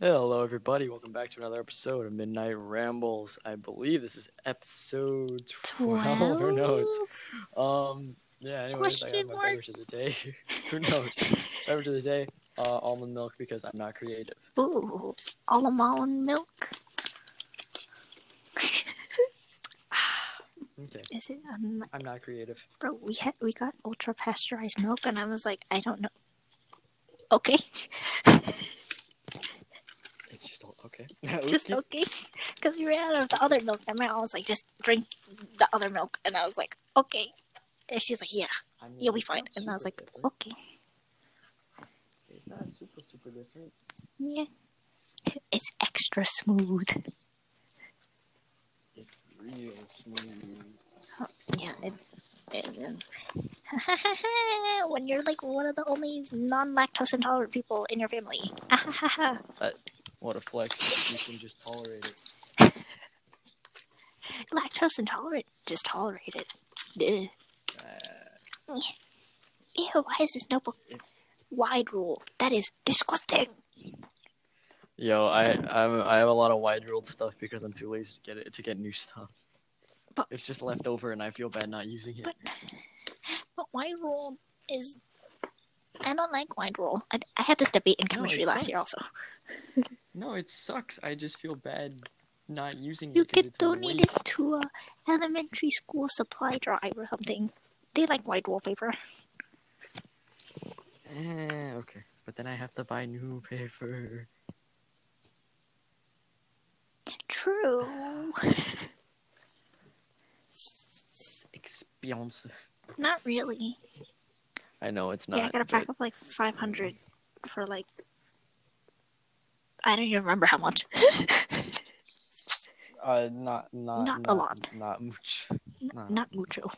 Hello, everybody. Welcome back to another episode of Midnight Rambles. I believe this is episode 12. Who knows? Um, yeah, anyways, I got my mark? beverage of the day. Who knows? beverage of the day, uh, almond milk because I'm not creative. Ooh, almond milk. Okay, Is it? Um, I'm not creative. bro, we had we got ultra pasteurized milk, and I was like, I don't know. Okay, It's just all, okay. just okay, because we ran out of the other milk, and my mom was like, just drink the other milk, and I was like, okay, and she's like, yeah, I mean, you'll be fine, and I was like, different. okay, It's not super, super different. yeah, it's extra smooth. It's real smooth. Yeah, it, it, when you're like one of the only non-lactose intolerant people in your family. What a flex. You can just tolerate it. lactose intolerant, just tolerate it. Ugh. Uh, Ew, why is this notebook wide rule? That is disgusting. Yo, I I'm, I have a lot of wide ruled stuff because I'm too lazy to get it to get new stuff. But- it's just left over, and I feel bad not using it. But but wide rule is. I don't like wide rule. I, I had this debate in chemistry it last year also. no, it sucks. I just feel bad not using You it. 'cause could it's donate it to a elementary school supply drive or something. They like white wallpaper. Eh, okay, but then I have to buy new paper. True. Expensive. Not really. I know it's not. yeah, I got a but- pack of like 500 for like. I don't even remember how much. Uh, not not Not not, a lot. Not much. Not. Not mucho.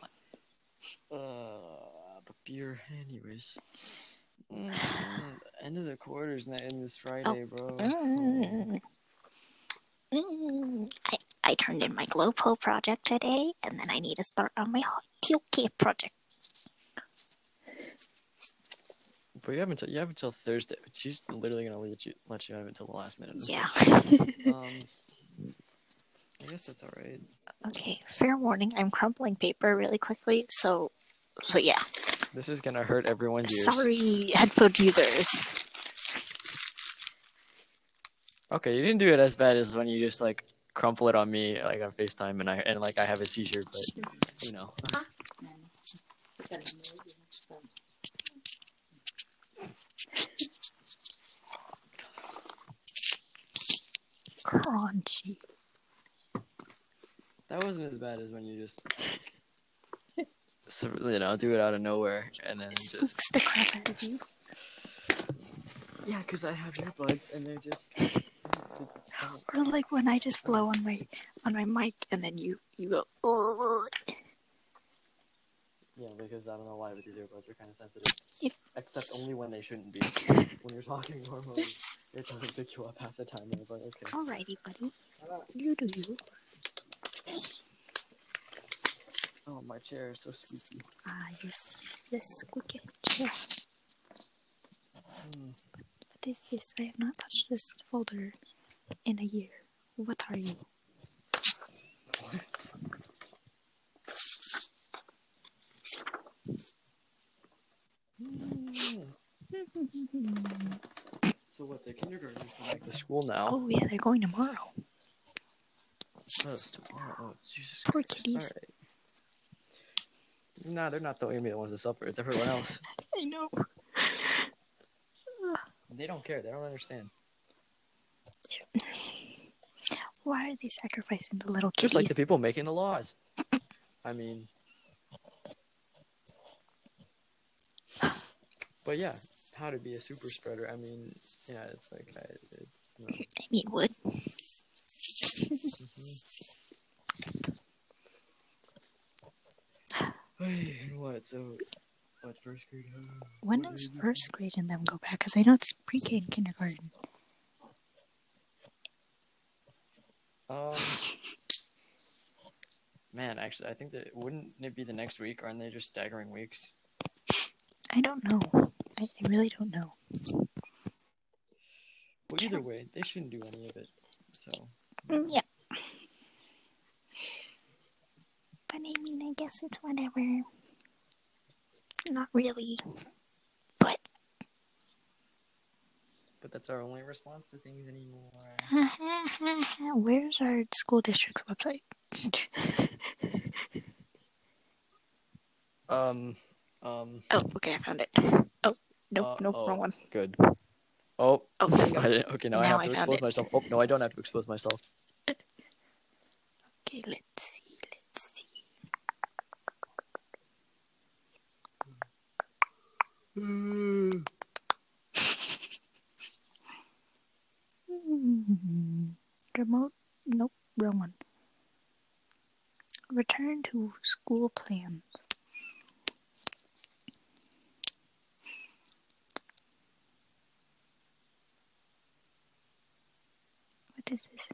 Uh, but beer, anyways. Mm, end of the quarters na- in this Friday, bro. Mm. Mm. I, I turned in my GlowPo project today, and then I need to start on my QK project. But you have until you have until Thursday. But she's literally gonna let you let you have it until the last minute. Yeah. Um, I guess that's all right. okay, fair warning. I'm crumpling paper really quickly, so so yeah. This is gonna hurt everyone's ears. Sorry, headphone users. Okay, you didn't do it as bad as when you just like crumple it on me like on Facetime and I and like I have a seizure, but you know. Crunchy. That wasn't as bad as when you just so, you know do it out of nowhere and then just Spooks the crap out of you. yeah, because I have earbuds and they're just Or like when I just blow on my on my mic, and then you you go. Ugh. Yeah because I don't know why but these earbuds are kind of sensitive. If- Except only when they shouldn't be. when you're talking normally, it doesn't pick you up half the time and it's like okay. Alrighty, buddy. You do you. Oh my chair is so squeaky. Ah, yes. This squeaky chair. Hmm. What is this? I have not touched this folder in a year. What are you? So what? The kindergarten is back to school now. Oh yeah, they're going tomorrow. Oh, it's tomorrow. Oh, Jesus Poor Christ. kitties. Alright. Nah, they're not the only ones that suffer. It's everyone else. I know. they don't care. They don't understand. Why are they sacrificing the little kids? Just like the people making the laws. I mean, but yeah, how to be a super spreader. I mean, yeah, it's like I, it, you know, I mean, wood. Hey, and what? So, what first grade? uh, When what does first grade and them go back? Because I know it's pre-K and kindergarten. Um, man, actually, I think that wouldn't it be the next week? Aren't they just staggering weeks? I don't know. I, I really don't know. Well, either way, they shouldn't do any of it. So. Mm, yeah. But I mean, I guess it's whatever. Not really. But. But that's our only response to things anymore. Where's our school district's website? um. Um. Oh, okay, I found it. Nope, Uh, nope, oh. wrong one. Good. Oh. Oh, there. I didn't- okay, now, I have I to found expose it. myself. Oh no, I don't have to expose myself. Okay, let's see, let's see. Hmm. Remote? Nope, wrong one. Return to school plans. What is this?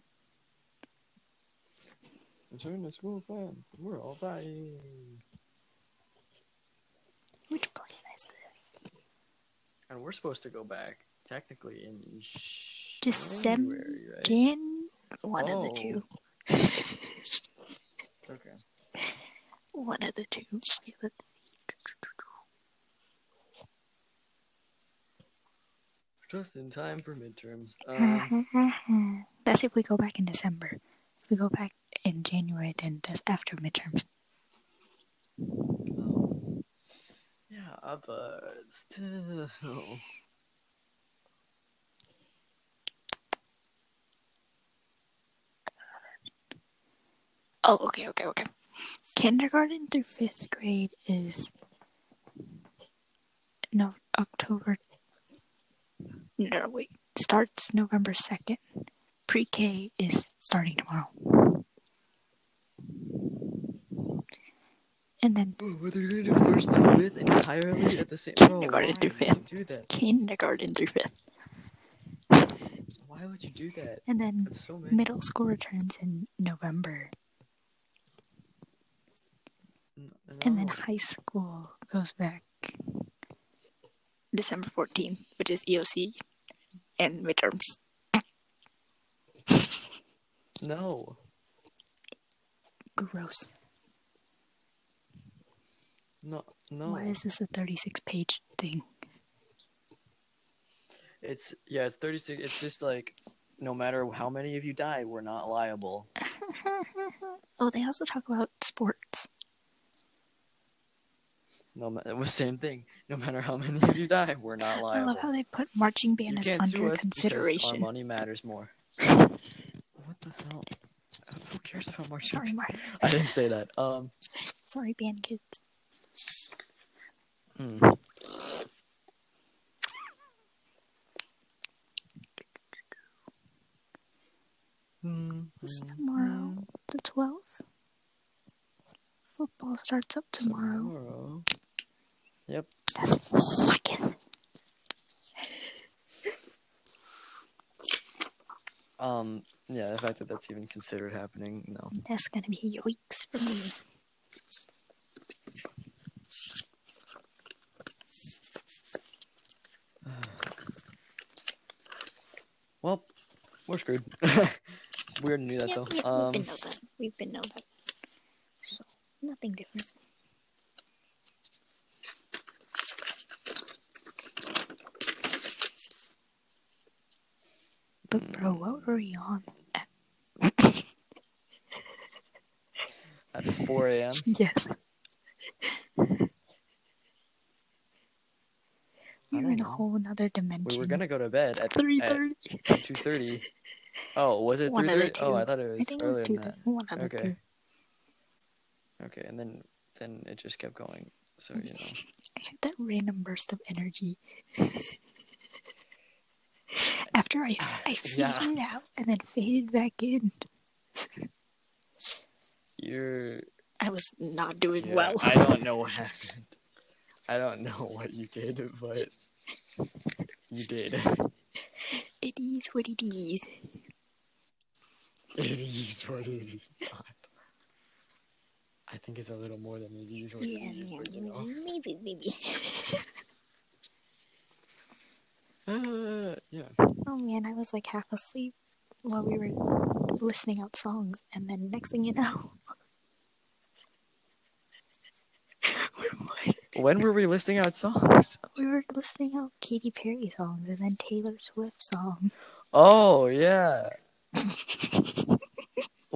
Return to school plans. We're all dying. Which plan is this? And we're supposed to go back technically in December. January, right? Jan? One of the Oh. two. Okay. One of the two. Okay, let's Just in time for midterms. Um, that's if we go back in December. If we go back in January, then that's after midterms. um, yeah, but still. Oh, okay, okay, okay. Kindergarten through fifth grade is no October. No, wait. Starts November second. Pre-K is starting tomorrow. And then Oh, but they're gonna do first and fifth entirely at the same. Kindergarten why through fifth. do that? kindergarten through fifth. Why would you do that? And then so middle school returns in November. N- And then high school goes back December 14th, which is EOC and midterms. No. Gross. No. No. Why is this a 36 page thing? It's yeah. It's thirty six. It's just like, no matter how many of you die, we're not liable. oh, they also talk about sports. No, was same thing. No matter how many of you die, we're not lying. I love how they put marching band as under because our consideration. money matters more. what the hell? Who cares about marching? Sorry, Mar- I didn't say that. Um. sorry, band kids. hmm. What's tomorrow? The 12th? Football starts up tomorrow. Tomorrow. Yep. That's oh, I guess. Um. Yeah. The fact that that's even considered happening. No. That's gonna be weeks for me. Well, we're screwed. we already knew that Yeah, though. yeah, um. we've been know that. We've been know that. So nothing different. Bro, what were we on? At 4 a.m. Yes. We were in a know. whole nother dimension. We were gonna go to bed at 3.30. At 2.30. Oh, was it of 3:30? Oh, two. I thought it was think it was than that. Okay. two. Okay, and then then it just kept going. So you know. I had that random burst of energy. After I ah, I Yeah. faded out and then faded back in. You're I was not doing yeah, well. I don't know what happened. I don't know what you did, but you did. It is what it is. It is what it is. God. I think it's a little more than it is what Yeah, it is, yeah, but you know. maybe, maybe. Uh, yeah. Oh man, I was like half asleep while we were listening out songs, and then next thing you know, When were we listing out songs? we were listening out Katy Perry songs and then Taylor Swift song. Oh yeah.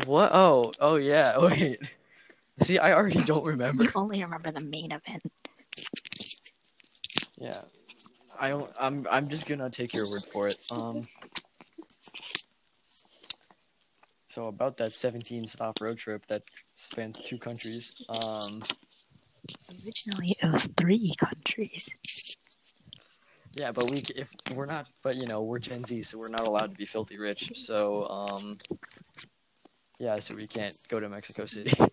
what? Oh, oh yeah. Wait. See, I already don't remember. You only remember the main event. Yeah. I don't, I'm I'm just gonna take your word for it. Um. So about that 17 stop road trip that spans two countries. Um. Originally, it was three countries. Yeah, but we if we're not, but you know we're Gen Z, so we're not allowed to be filthy rich. So um. Yeah, so we can't go to Mexico City.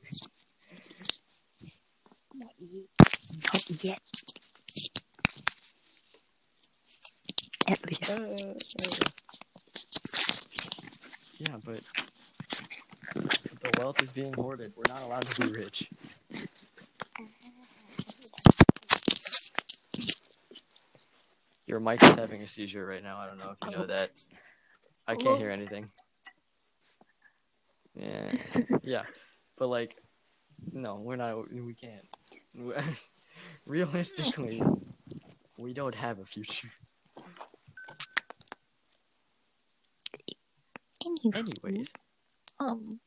Not yet. At least. Mm, mm, mm. yeah, but the wealth is being hoarded. We're not allowed to be rich. Your mic is having a seizure right now. I don't know if you know that. I can't hear anything. Yeah, yeah, but like, no, we're not. We can't. Realistically, we don't have a future. Anywho, Anyways, um.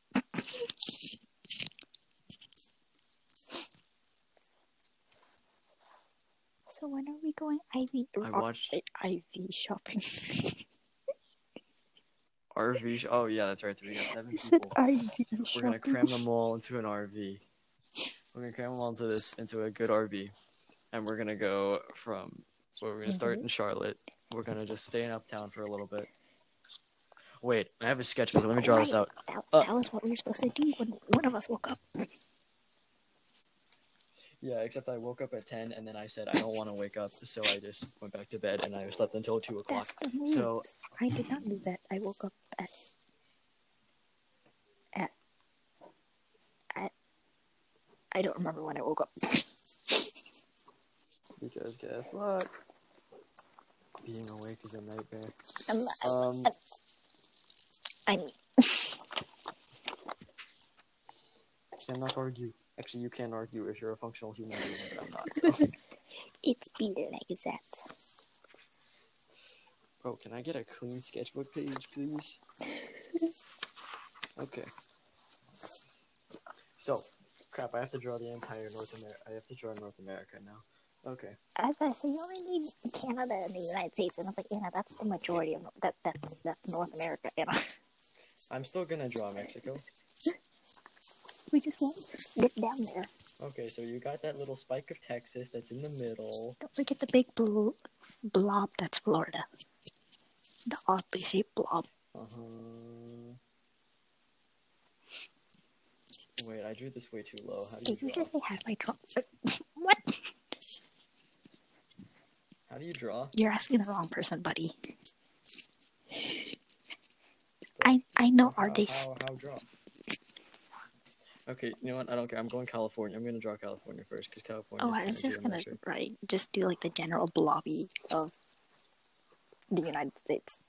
So when are we going IV? I watched IV shopping. RV. Oh yeah, that's right. So we got seven people. We're gonna cram them all into an RV. We're gonna cram them all into this into a good RV, and we're gonna go from. Well, we're gonna start in Charlotte. We're gonna just stay in Uptown for a little bit. Wait, I have a sketchbook. Let me draw this out. That, Uh. that was what we were supposed to do when one of us woke up. Yeah, except I woke up at ten, and then I said I don't want to wake up, so I just went back to bed, and I slept until two o'clock. That's the moves. So- I did not do that. I woke up at at at. I don't remember when I woke up. Because guess what? Being awake is a nightmare. I'm, Um, I mean, cannot argue. Actually, you can argue if you're a functional human being, but I'm not. So. it's be like that. Oh, can I get a clean sketchbook page, please? Okay. So, crap, I have to draw the entire North America. I have to draw North America now. Okay. I was gonna you only need Canada and the United States, and I was like, yeah, that's the majority of that. That's that's North America. You know, I'm still gonna draw Mexico. we just won't get down there. Okay, so you got that little spike of Texas that's in the middle. Don't forget the big bl- blob that's Florida. The oddly shaped blob. Uh huh. Wait, I drew this way too low. How do you Did you draw? just say have I drawn? What? How do you draw? You're asking the wrong person, buddy. I I know How, our how, how draw? Okay, you know what? I don't care. I'm going California. I'm gonna draw California first because California. Oh, I was just gonna right, just do like the general blobby of the United States.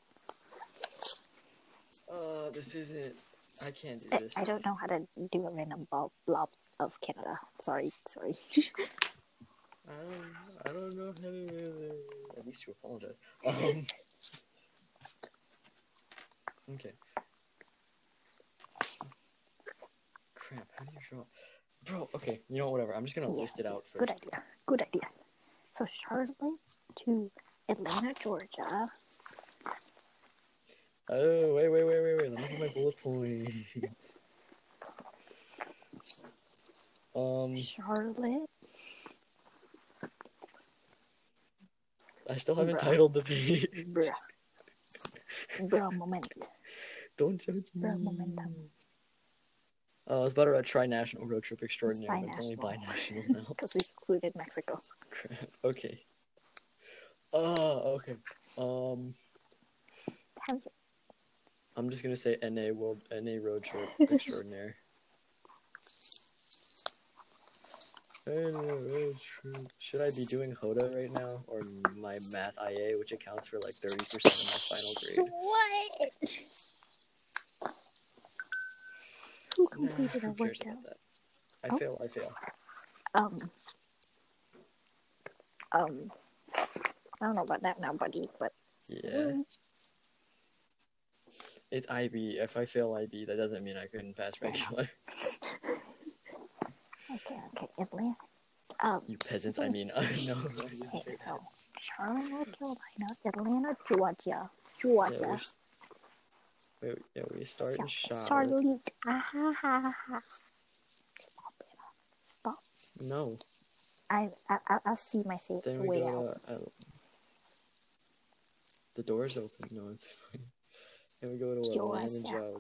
Uh, this isn't. I can't do I, this. I don't know how to do a random blob, blob of Canada. Sorry, sorry. I don't, I don't know how to. At least you apologize. Um. Okay. Crap, how do you draw? Bro, okay, you know whatever. I'm just gonna Yeah, list it out first. Good idea. Good idea. So Charlotte to Atlanta, Georgia. Oh, wait, wait, wait, wait, wait. Let me do my bullet points. Um, Charlotte. I still haven't Bruh. titled the page. Bruh. Bruh moment. Don't judge me. Momentum. Uh, I was about to write tri-national road trip extraordinary, but it's only binational. binational now. Because we included Mexico. Crap. Okay. Oh, okay. Um, How's it? I'm just gonna say NA world NA road trip extraordinary. Should I be doing Hoda right now or my math IA, which accounts for like 30% of my final grade? What? Who completed who a workout? about that? I Oh. fail, I fail. Um. Um. I don't know about that now, buddy, but Yeah. mm, It's IB. If I fail IB, that doesn't mean I couldn't pass regular. okay, okay, Atlanta. Um, You peasants, I mean, I know. I didn't okay, say that. so Charlotte, North Carolina, Atlanta, Georgia, Yeah, Georgia, s- wait, yeah, we start in Charlotte. Charlotte. Ah, ha, ha, ha. Stop it. Stop. No, I, I, I'll see my safe then we way go out. Uh, the door's open. No, it's fine. Then we go to Atlanta,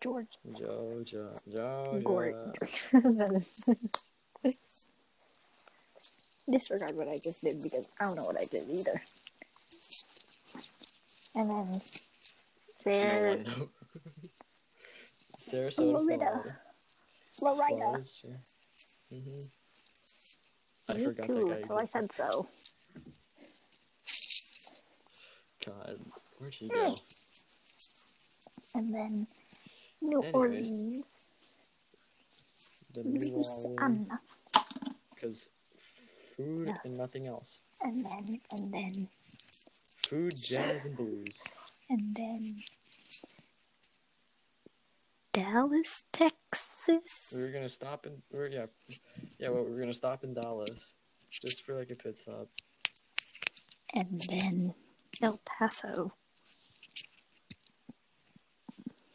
Georgia. Georgia. Georgia. Georgia, Georgia. Gort. Disregard what I just did because I don't know what I did either. And then No there, one know. Sarasota, Florida. Florida. Florida. Mm-hmm. I Me forgot too. that guy I said so. God, where'd she go? And then New Anyways. Orleans, The New Orleans. Because food Yes. and nothing else. and then and then Food, jazz, and blues. And then Dallas, Texas. We were gonna stop in. We're yeah, yeah. Well, we were gonna stop in Dallas, just for like a pit stop. and then El Paso,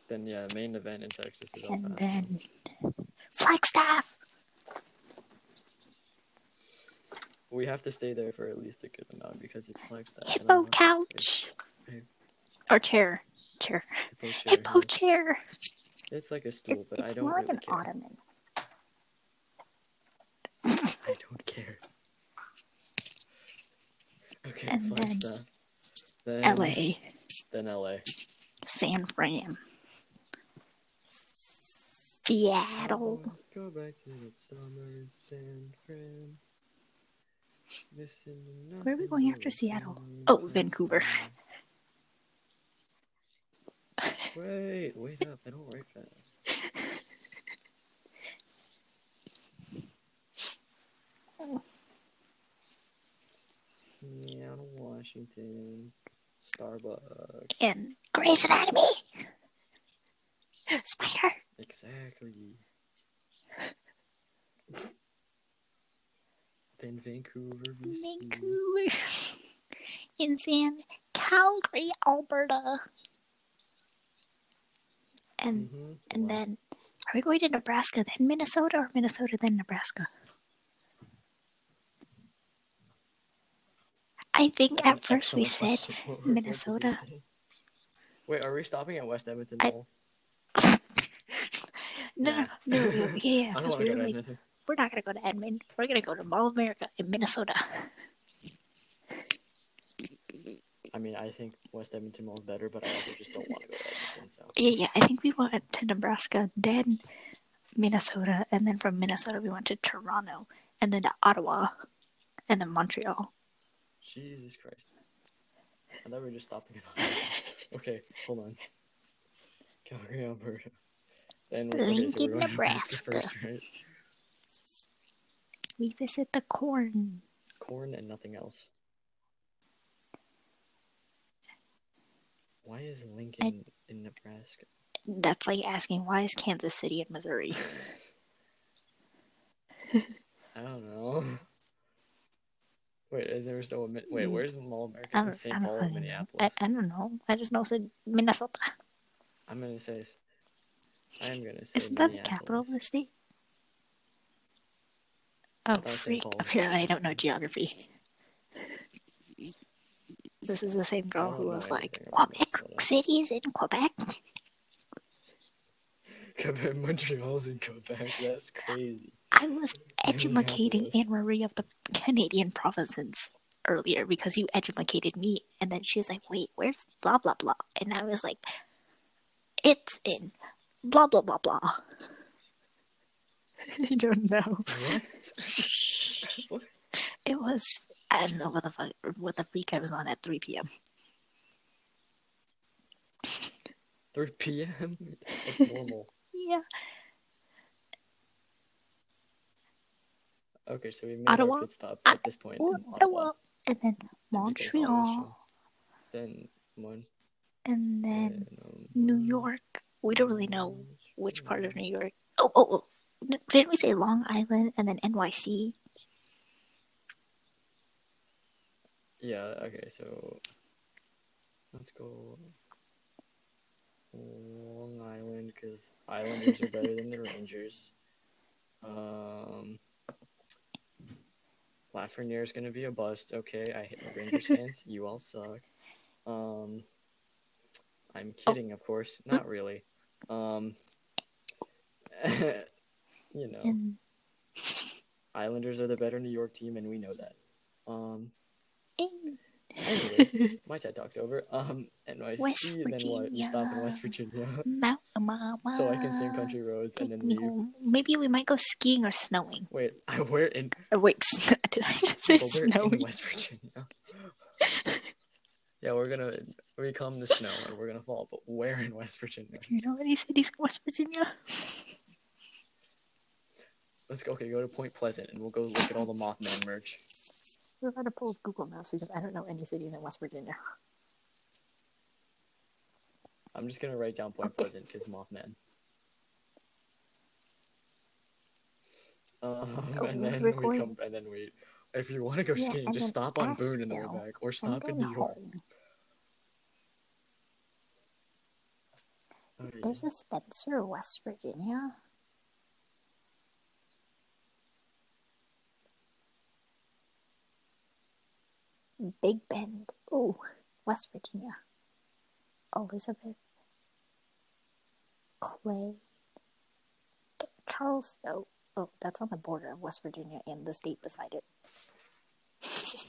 Then yeah, main event in Texas is El and Paso. then Flagstaff. We have to stay there for at least a good amount because it's Flagstaff. and Hippo don't want to couch. Hey. Or chair. Chair. Hippo chair. Hippo chair. It's like a stool, It's, but I don't more like really an care. ottoman. I don't care. Okay, And then Flagstaff. Then LA. Then LA. San Fran. Seattle. Oh, Go back to that summer in San Fran. Where are we going after Seattle? Oh, Vancouver. Wait, wait up. I don't write fast. Seattle, Washington. Starbucks. And Grey's Anatomy. Spider. Exactly. then Vancouver, BC. Vancouver. In San Calgary, Alberta. And Mhm. and Wow. then are we going to Nebraska then Minnesota or Minnesota then Nebraska? I think at first we said question. What- what did we Minnesota. Wait, are we stopping at West Edmonton I- Mall? no, no, no, no, yeah, I don't want we to were go to Edmonton. we're not gonna go to Edmonton. We're gonna go to Mall America in Minnesota. I mean, I think West Edmonton Mall is better, but I also just don't want to go to Edmonton. So Yeah, yeah. I think we went to Nebraska, then Minnesota, and then from Minnesota we went to Toronto, and then to Ottawa, and then Montreal. Jesus Christ, I thought we were just stopping at okay, hold on. Calgary, Alberta. Then okay, so we're going to Nebraska. first, right? We visit the corn. Corn and nothing else. Why is Lincoln in Nebraska? That's like asking why is Kansas City in Missouri? I don't know. Wait, is there still a wait? Hmm. Where's Mall of America? In St. Paul or. Minneapolis. I, I don't know. I just know it's in Minnesota. I'm gonna say. s- I am gonna say. Isn't that the capital of the state? Oh, freak. Apparently, I don't know geography. This is the same girl who was oh like, Quebec is in Quebec. Quebec, Montreal's in Quebec. That's crazy. I was educating Anne Marie of the Canadian provinces earlier because you educated me, and then she was like, "Wait, where's blah blah blah?" And I was like, "It's in blah blah blah blah." I don't know. What? what? It was I don't know what the fuck what the freak I was on at 3 p.m. 3 p.m. That's normal. Yeah. Okay, so we made Ottawa? our pit stop at this point in Ottawa. And then Montreal, Then one. and then and, um, New York. We don't really know which part of New York. Oh, oh, oh. Didn't we say Long Island and then NYC? Yeah. Okay. So let's go Long Island because Islanders are better than the Rangers. Um, Lafreniere is gonna be a bust. Okay, I hit the Rangers fans. You all suck. Um, I'm kidding, of course. Not really. Um, you know, Islanders are the better New York team, and we know that. Um, anyways, my TED talk's over. Um, NYC, West then what? We stop in West Virginia, Mount Mama. so I can sing country roads and then leave. home. Maybe we might go skiing or snowing. Wait, I we're in, Oh, wait, did I just say we're in snowing? West Virginia. yeah, we're gonna become the snow and we're gonna fall, but where in West Virginia? Do you know any cities in West Virginia? Let's go. Okay, go to Point Pleasant and we'll go look at all the Mothman merch. We're going to pull up Google Maps because I don't know any cities in West Virginia. I'm just gonna write down Point. Pleasant because Mothman. Um, Oh, and then we come, and then we. If you want to go Yeah, skiing, just stop on Boone in the way back, or stop in New York. There's a Spencer, West Virginia. Big Bend. Oh, West Virginia. Elizabeth. Clay. Charleston. Oh, that's on the border of West Virginia and the state beside it.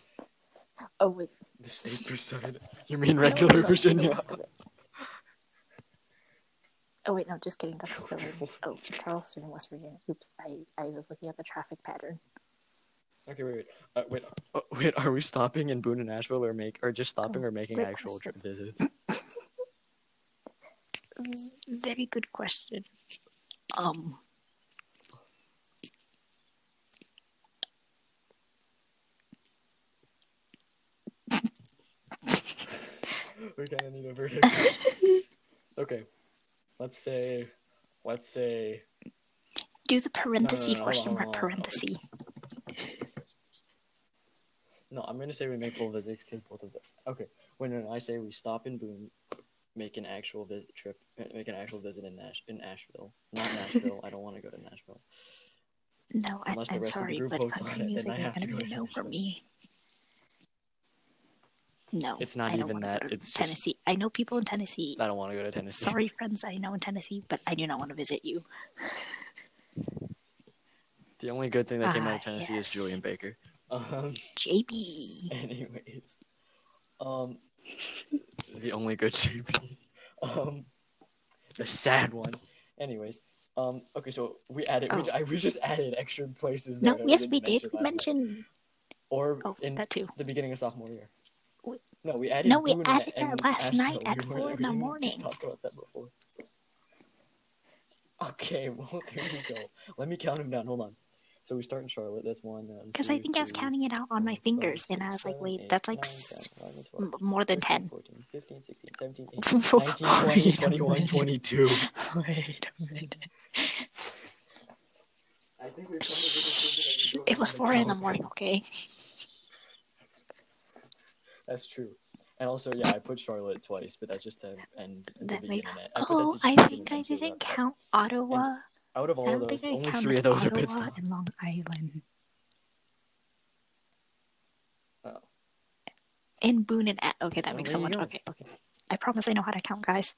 oh, wait. The state beside it. You mean regular no, no, it's to the Virginia? west of it. Oh wait, no, just kidding. That's still in oh Charleston, in West Virginia. Oops, I I was looking at the traffic pattern. Okay, wait, wait, uh, wait, uh, wait. Are we stopping in Boone and Asheville, or make, or just stopping, or making great actual question. trip visits? Very good question. Um, we kind of need a verdict. okay, let's say, let's say. do the parenthesis no, no, question hold on, mark hold on, hold on. parenthesis. No, I'm gonna say we make full visits because both of them. Okay, when, I say we stop in Boone, make an actual visit trip, uh, make an actual visit in Nash in Asheville, not Nashville. I don't want to go to Nashville. No, I, Unless the I'm rest of the sorry, but country then music I is have to gonna go be to no for me. No, It's not even that, it's just- Tennessee. I know people in Tennessee. I don't want to go to Tennessee. Sorry, friends, I know in Tennessee, but I do not want to visit you. The only good thing that came out Ah, of Tennessee yes. is Julien Baker. Um, JB. anyways, um, the only good GP. Um, the sad one. Anyways, um, okay, so we added, we, Oh. ju- I, we just added extra places. No, yes, we did mention night. Or Oh, in that too. the beginning of sophomore year. We- No, we added. No, we Boone added and, that last night at We four in the morning. Talk about that before. Okay, well there you go. Let me count them down. Hold on. So we start in Charlotte. That's one. um, Because I two, think I was counting it out on my fingers, five, and I six, was like, wait, eight, that's like nine, s- 10, 11, 12, more than 13, 10. 14, 15, 16, 17, 18, 19, 20, Wait a 21, minute. 22. Wait a minute. I think we've come to the decision that we It was four in the morning, okay? That's true. And also, yeah, I put Charlotte twice, but that's just to end at the That beginning. may- and I Oh, that I think I didn't count Ottawa. Out of all of those, only three of those are pit stops. and Long Island. Oh. And Boone and At. Okay, that makes so much. go. Okay, okay. I promise I know how to count, guys.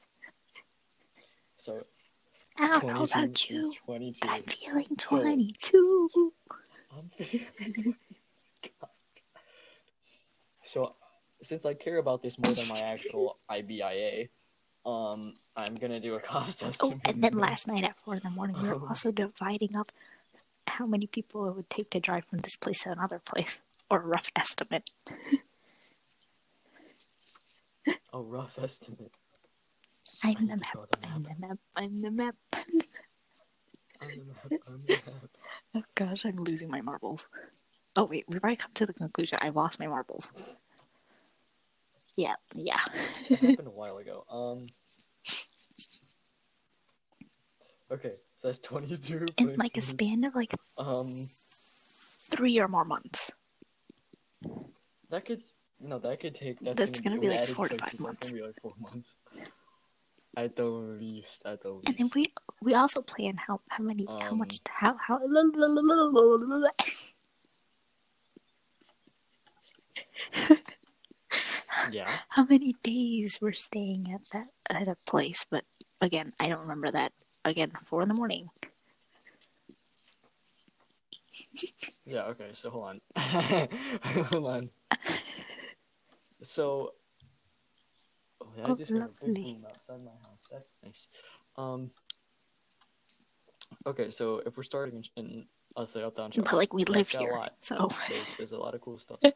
So I don't know 22 about you, 22. but I'm feeling So- 22. I'm feeling. So, since I care about this more than my actual IBIA, um, I'm gonna do a cost Oh, estimate. and then last night at 4 in the morning, we were Oh. also dividing up how many people it would take to drive from this place to another place, or a rough estimate. A rough estimate. I'm I the map. draw the I'm map. the map. I'm the map. I'm the map. I'm the map. Oh gosh, I'm losing my marbles. Oh wait, we've already come to the conclusion. I've lost my marbles. Yeah, yeah. That happened a while ago. Um. Okay, so that's 22 In like a span of like Um, three or more months. that could no, that could take. That's, That's gonna be like four to five places, months. That's gonna be like four months. At the least, at the least. And then we we also plan how how many how Um, much how how yeah. how many days we're staying at that at a place. But again, I don't remember that. Again, four in the morning. Yeah, okay, so hold on. hold on. So oh, I Oh, just heard a big lovely. boom outside my house. That's nice. Um Okay, so if we're starting in, in let's say uptown But like we live here, lot. so There's there's a lot of cool stuff.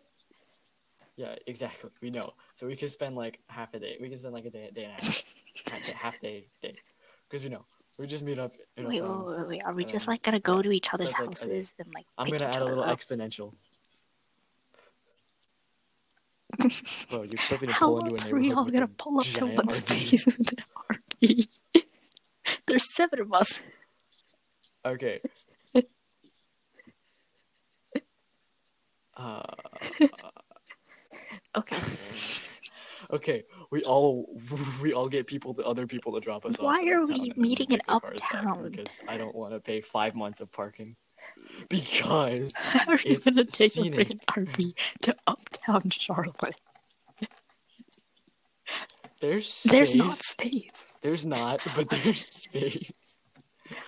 yeah, exactly. We know. So we could spend like half a day. We could spend like a day, day and a half, half day, half day, day, because we know. We just meet up. In wait, wait, wait, wait, are we just um, like gonna go to each So other's like, okay, houses and like? I'm gonna add a little up? exponential. Bro, you're flipping to How pull into a are we all gonna pull up to one RV. space with an RV? There's seven of us. Okay. Uh, Okay. okay, we all we all get people to other people to drop us off. Why are we meeting in take their cars back uptown? Because I don't want to pay five months of parking. Because How are you gonna take a scenic. freaking RV to Uptown Charlotte? there's space. There's not space. There's not, but there's space.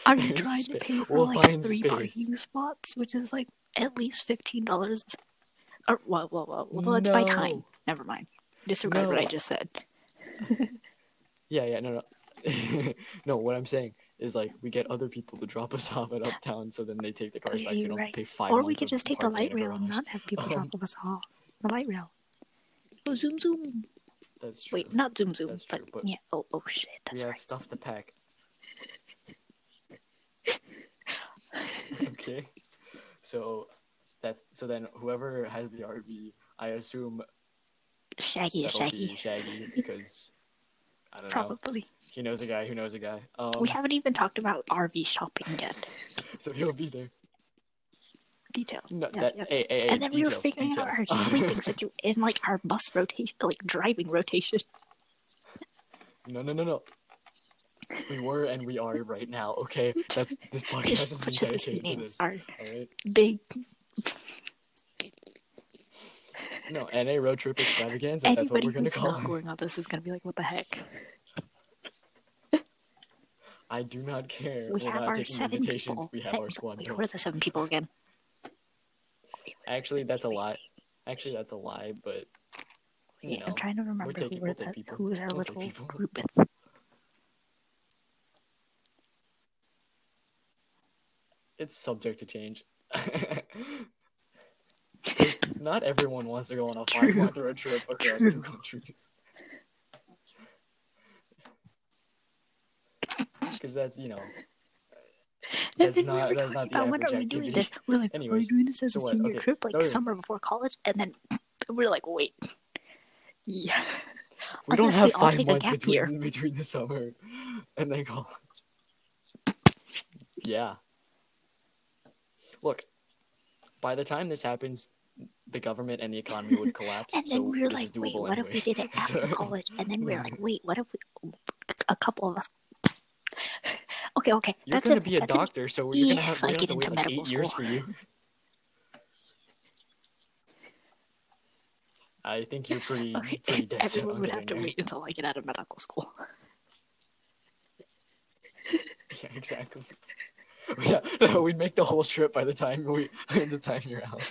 Are you There's trying spa- to pay for we'll like three space. parking spots, which is like at least fifteen dollars? Or well, well, well, well, it's by time. Never mind. Disregard what No. I just said. Yeah, yeah, no, no. no, what I'm saying is like we get other people to drop us off at Uptown, so then they take the cars back, so you don't have to pay five. Or we months could of just take the parking light in a rail and garage. not have people Um, drop us off. The light rail. Oh, zoom, zoom. That's true. Wait, not zoom, zoom, That's but, true, but yeah. Oh, oh shit, we that's have right. stuff to pack. okay, so that's so then whoever has the RV, I assume Shaggy is Shaggy. Shaggy because I don't know. Probably. He knows a guy who knows a guy. Um, We haven't even talked about RV shopping yet. so he'll be there. Details. No, yes, that, yes. Hey, hey, and then we were details, figuring out our sleeping situation in like our bus rotation, like driving rotation. No, no, no, no. We were and we are right now. Okay, that's this podcast Just has been put this dedicated to this. Our All right. big No, NA road trip extravaganza. That's what anybody we're gonna who's call not it. going on this is gonna be like, what the heck? I do not care. We are have not our taking seven invitations. people. We have Se- our squad. Wait, what are the seven people again? Actually, that's a lie. Actually, that's a lie. But you Yeah, know, I'm trying to remember take who were the people. who was our We'll little people. group. it's subject to change. not everyone wants to go on a True. five-month road trip across True. two countries. Because that's you know, And That's we not- were that's talking not the about when are we doing this? We're like, are we Anyways, doing this as so a senior Okay. trip, like summer before college? And then we're like, wait, yeah. we don't have we five months year. between between the summer and then college. Yeah. Look, by the time this happens, the government and the economy would collapse. And then so we're like, wait, what if we anyways. did it after So- college? And then we're like, wait, what if we, a couple of us. Okay, okay. You're that's gonna a, be a an doctor, so you're gonna have, we're gonna have to wait like medical eight years school. for you. I think you're pretty Okay, pretty dead everyone on would have to there. wait until I get out of medical school. Yeah, exactly. Yeah, no, we'd make the whole trip by the time we the time you're out.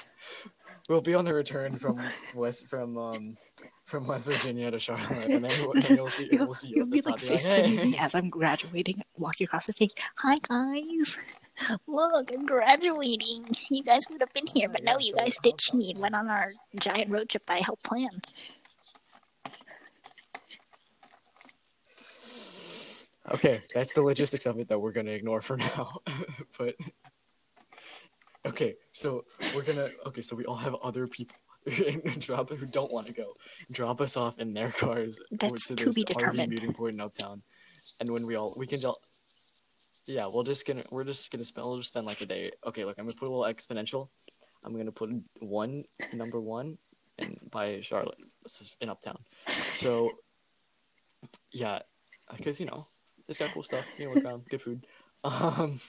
We'll be on the return from West from um from West Virginia to Charlotte, and then, we'll- and you'll see You'll, we'll see you you'll be like. Be like, FaceTiming me as I'm graduating, walking across the stage. Hi, guys. Look, I'm graduating. You guys would have been here, but no, you guys ditched me and went on our giant road trip that I helped plan. Okay, that's the logistics of it that we're gonna ignore for now. but okay, so we're gonna okay, so we all have other people drop who don't want to go. Drop us off in their cars That's to to this be RV meeting point in Uptown. And when we all we can just yeah, we're just gonna we're just gonna spend we'll just spend like a day. Okay, look, I'm gonna put a little exponential. I'm gonna put one number one and by Charlotte. This is in Uptown. So yeah, because you know it's got cool stuff. You know, work around, good food. Um,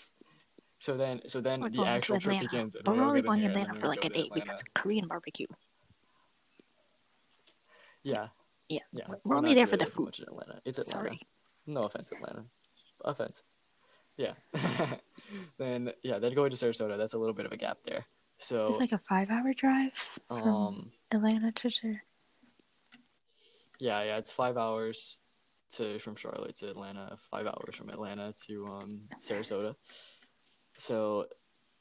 so then, so then We're the going to actual trip Atlanta. begins. and But we we're only going to and Atlanta then for we like go a to Atlanta. because Korean barbecue. Yeah, Yeah, yeah. we're only not there for really the food. much in Atlanta. It's Atlanta. Sorry. No offense, Atlanta. Offense. Yeah. then yeah, then going to Sarasota. That's a little bit of a gap there. So It's like a five-hour drive from um, Atlanta to. Sar- yeah, yeah, it's five hours to from Charlotte to Atlanta, five hours from Atlanta to um Sarasota. So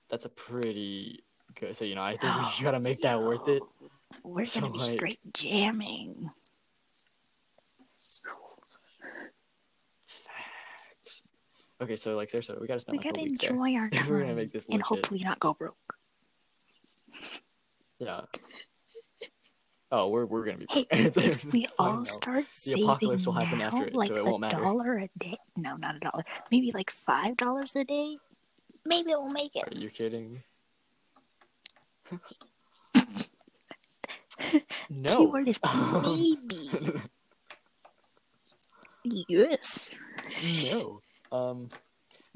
that's a pretty good. So you know, I think we gotta make that worth it. We're So, gonna be like- straight jamming. Facts. Okay, so like Sarasota, we gotta spend We like gotta a week there. enjoy our If we're gonna time make this and legit. hopefully not go broke. Yeah. Oh, we're we're gonna be. Hey, if we all start The saving apocalypse will happen now, after it, so like it a won't matter. dollar a day. No, not a dollar. Maybe like five dollars a day. Maybe we'll make it. Are you kidding? no. Keyword is maybe. yes. no. Um.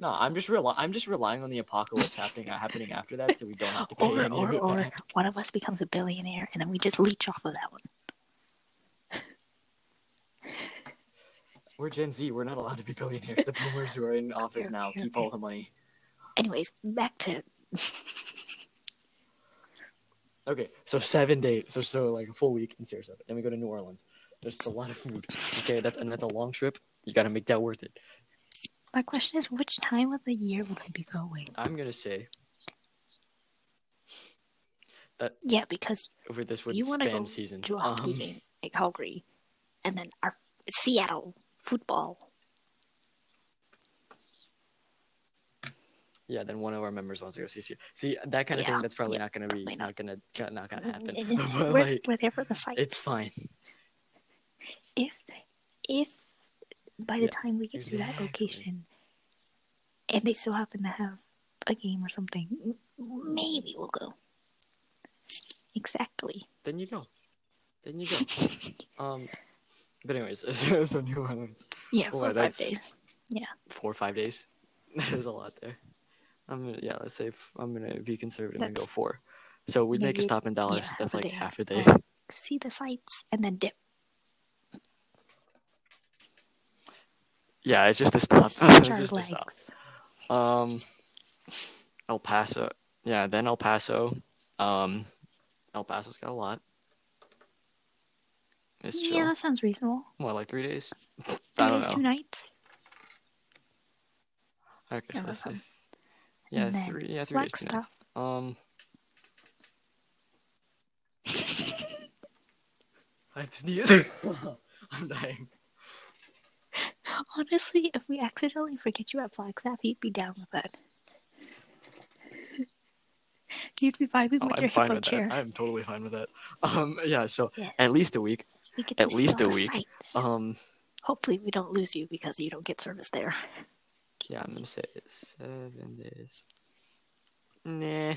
No, I'm just rely- I'm just relying on the apocalypse happening uh, happening after that, so we don't have to pay Or any or of it or back. one of us becomes a billionaire and then we just leech off of that one. We're Gen Z. We're not allowed to be billionaires. The boomers who are in office now keep all the money. Anyways, back to Okay, so seven days, so so like a full week in Sarasota. Then we go to New Orleans. There's a lot of food. Okay, that's and that's a long trip. You got to make that worth it. My question is which time of the year would we be going? I'm gonna say that Yeah, because over this would you want to span go seasons. to a hockey Um, game at Calgary, and then our Seattle football. yeah, then one of our members wants to go see see, see that kind of Yeah, thing. That's probably yeah, not gonna be not gonna not gonna happen. And but we're, like, we're there for the sights. it's fine. if if by the Yeah, time we get to that location, and they still happen to have a game or something, maybe we'll go. Exactly. Then you go. Then you go. um, but anyways, so, New Orleans, Yeah, Boy, for five that's- days. four or five days. There's a lot there. I'm gonna yeah, let's say I'm gonna be conservative and go four. So we'd make a stop in Dallas. yeah, that's like day. half a day. Oh. See the sights and then dip. Yeah, it's just a stop. It's our just a legs. stop. Um, El Paso. Yeah, then El Paso. Um, El Paso's got a lot. It's chill. Yeah, that sounds reasonable. What, like three days? I Three don't days, know. two nights. Okay, Yeah, so let's that's say. fine. Yeah, three. Yeah, three days, two nights. Um. I have to sneeze. I'm dying. Honestly, if we accidentally forget you at Flagstaff, you'd be down with that. You'd be vibing Oh, with I'm your fine with chair. that. I'm totally fine with that. Um, yeah. So Yes. at least a week. We at least a week. Um, Hopefully, we don't lose you because you don't get service there. yeah, I'm gonna say seven days. Nah.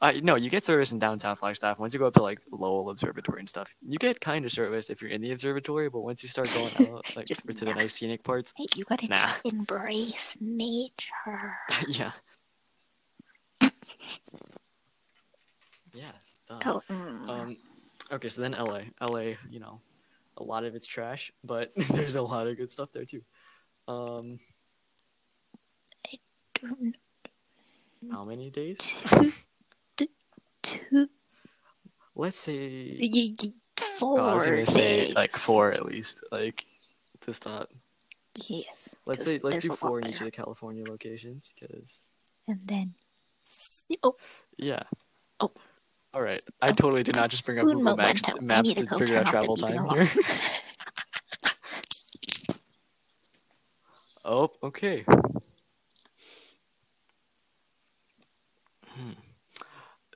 Uh, no, you get service in downtown Flagstaff. Once you go up to like Lowell Observatory and stuff, you get kind of service if you're in the observatory. But once you start going out, like Just to the nice scenic parts, Hey, you gotta Nah. embrace nature. yeah, yeah. duh. Oh, mm. Um, okay, so then LA. LA, you know, a lot of it's trash, but there's a lot of good stuff there too. Um, I Don't- how many days? Two, Let's say. four Oh, I was gonna say days. like four at least, like to stop. Yes. Let's say let's do four in each of the California locations because and then oh, Yeah. Oh. All right. I Oh. totally did not just bring up Google Maps, maps to to figure out travel time here. oh, okay.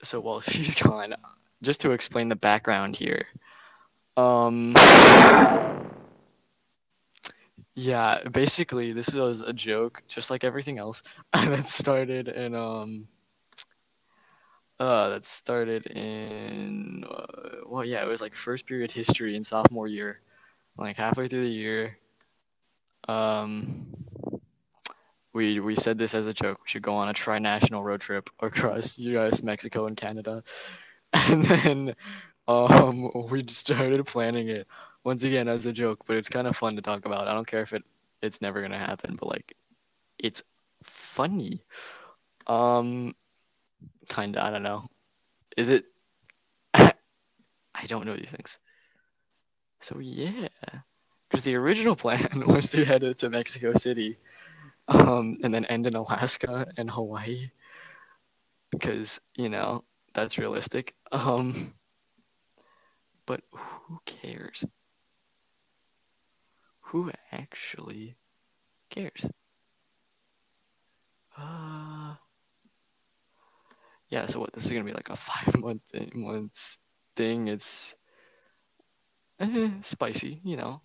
So while she's gone, just to explain the background here. Um Yeah, basically this was a joke, just like everything else, that started in um uh that started in uh, well yeah, it was like first period history in sophomore year. Like halfway through the year. Um we we said this as a joke. We should go on a tri-national road trip across US, Mexico, and Canada. And then um we started planning it once again as a joke, but it's kind of fun to talk about. I don't care if it it's never gonna happen, but like it's funny. Um kinda, I don't know. Is it I don't know these things. So yeah. Because the original plan was to head to Mexico City um, and then end in Alaska and Hawaii because you know that's realistic. Um, but who cares? Who actually cares? Uh, yeah. So what? This is gonna be like a five month thing, months thing. It's eh, spicy, you know.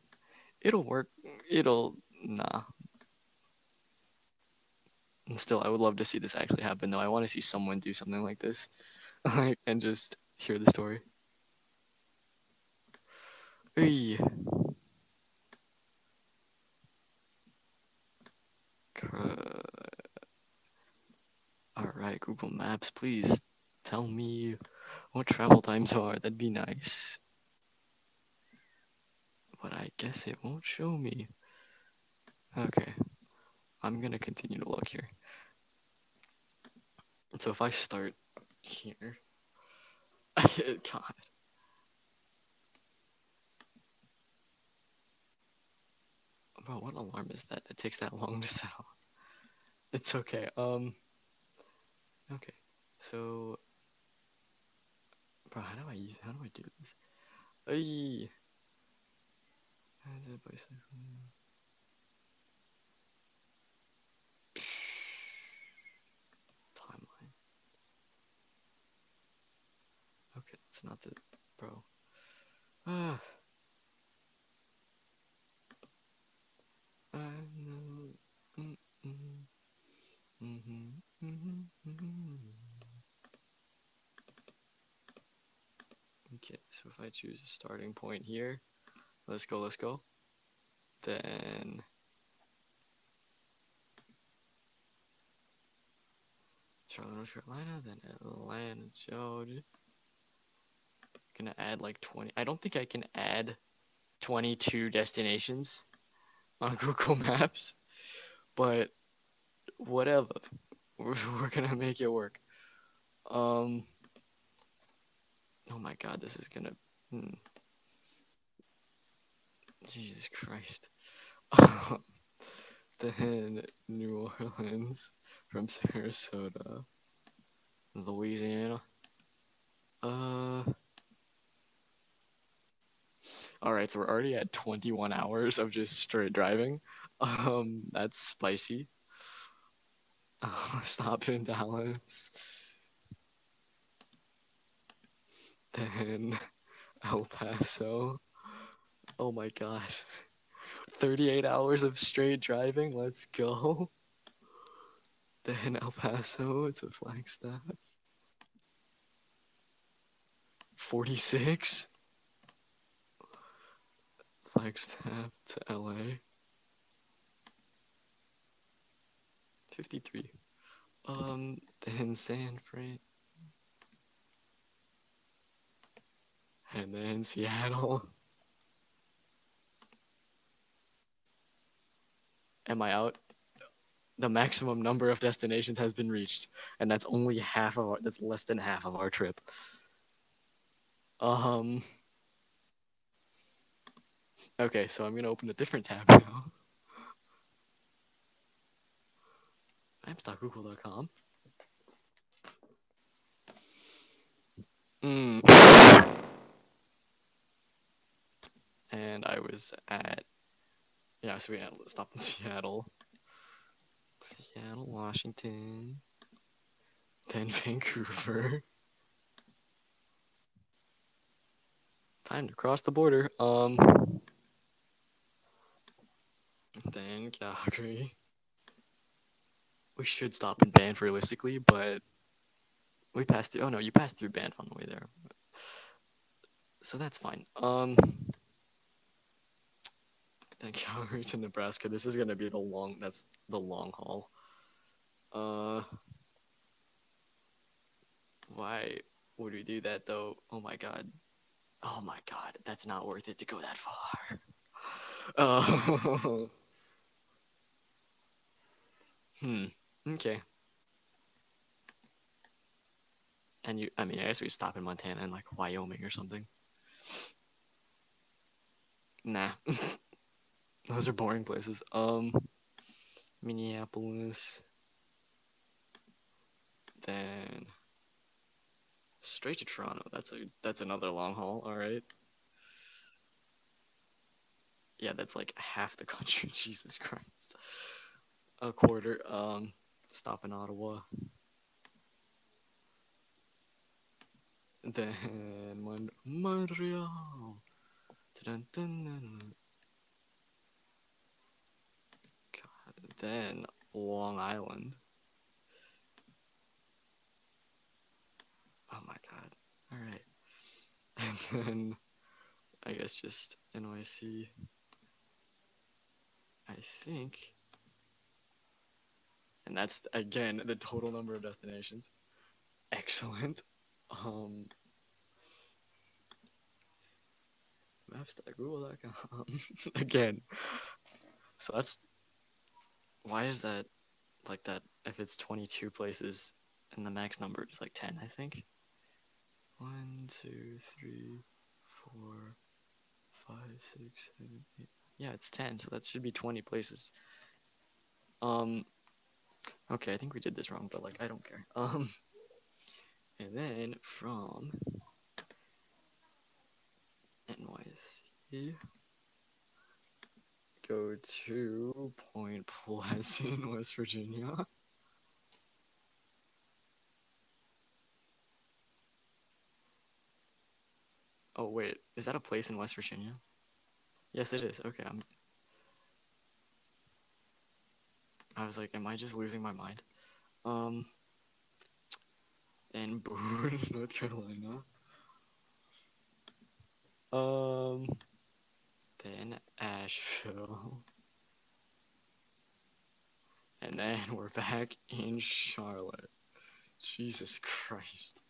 It'll work. It'll nah. And still, I would love to see this actually happen, though. I want to see someone do something like this, like, and just hear the story. Hey. All right, Google Maps, please tell me what travel times are. That'd be nice. But I guess it won't show me. Okay. I'm gonna continue to look here. So if I start here, God. Bro, what alarm is that? It takes that long to set off. It's okay. Um. Okay. So. Bro, how do I use? How do I do this? Ay. How's it bicycle? timeline. Okay, not the bro. Ah. I know. Mm, mm, mhm, mhm, mhm. Okay, so if I choose a starting point here, let's go, let's go. Then Charlotte, North Carolina, then Atlanta, Georgia. Gonna add like 20. I don't think I can add 22 destinations on Google Maps, but whatever. We're, gonna make it work. Um. Oh my God, this is gonna. Hmm. Jesus Christ. then New Orleans from Sarasota, Louisiana. Uh. All right, so we're already at 21 hours of just straight driving. Um, that's spicy. Uh, stop in Dallas. Then El Paso. Oh my god. 38 hours of straight driving. Let's go. Then El Paso to Flagstaff. 46. Flagstaff to LA. 53. Um, then San Fran. And then Seattle. Am I out? The maximum number of destinations has been reached, and that's only half of our, that's less than half of our trip. Um. Okay, so I'm gonna open a different tab now. Amps.google.com. Mm. And I was at yeah, so we had stopped in Seattle, Seattle, Washington, then Vancouver. Time to cross the border. Um then Calgary. We should stop in Banff realistically, but we passed through. Oh no, you passed through Banff on the way there, so that's fine. Um, then Calgary to Nebraska. This is gonna be the long. That's the long haul. Uh, why would we do that though? Oh my god. Oh my god, that's not worth it to go that far. Oh. hmm. Okay. And you, I mean, I guess we stop in Montana and like Wyoming or something. Nah. Those are boring places. Um, Minneapolis. Then straight to Toronto. That's a that's another long haul. All right. Yeah, that's like half the country. Jesus Christ. A quarter. Um, stop in Ottawa. Then Mon- Montreal. Dun-dun-dun-dun. God, then Long Island. Oh my god. Alright. And then I guess just NYC. I think. And that's again the total number of destinations. Excellent. Um maps.google.com again. So that's why is that like that if it's 22 places and the max number is like 10, I think. One, two, three, four, five, six, seven, eight. Yeah, it's 10, so that should be 20 places. Um, okay, I think we did this wrong, but like, I don't care. Um, and then from NYC, go to Point Pleasant, West Virginia. Oh wait, is that a place in West Virginia? Yes, it is. Okay, I'm. I was like, am I just losing my mind? Um. in Boone, North Carolina. Um. Then Asheville. And then we're back in Charlotte. Jesus Christ.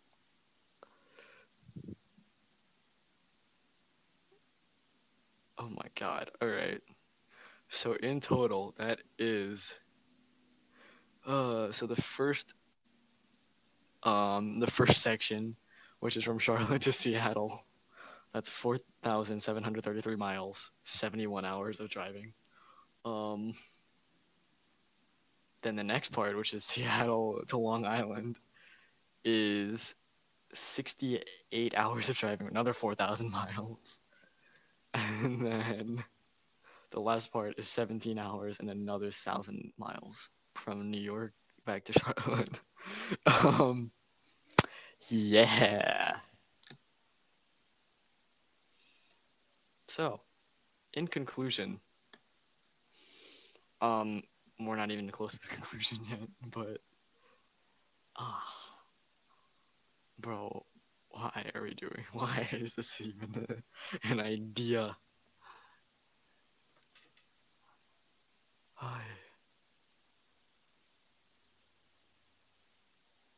Oh my god. Alright. So in total, that is uh so the first um the first section, which is from Charlotte to Seattle, that's four thousand seven hundred thirty three miles, seventy one hours of driving. Um then the next part, which is Seattle to Long Island, is sixty eight hours of driving, another four thousand miles. And then the last part is 17 hours and another thousand miles from New York back to Charlotte. um, yeah. So, in conclusion, um, we're not even close to the conclusion yet, but ah, bro, why are we doing? Why is this even a, an idea?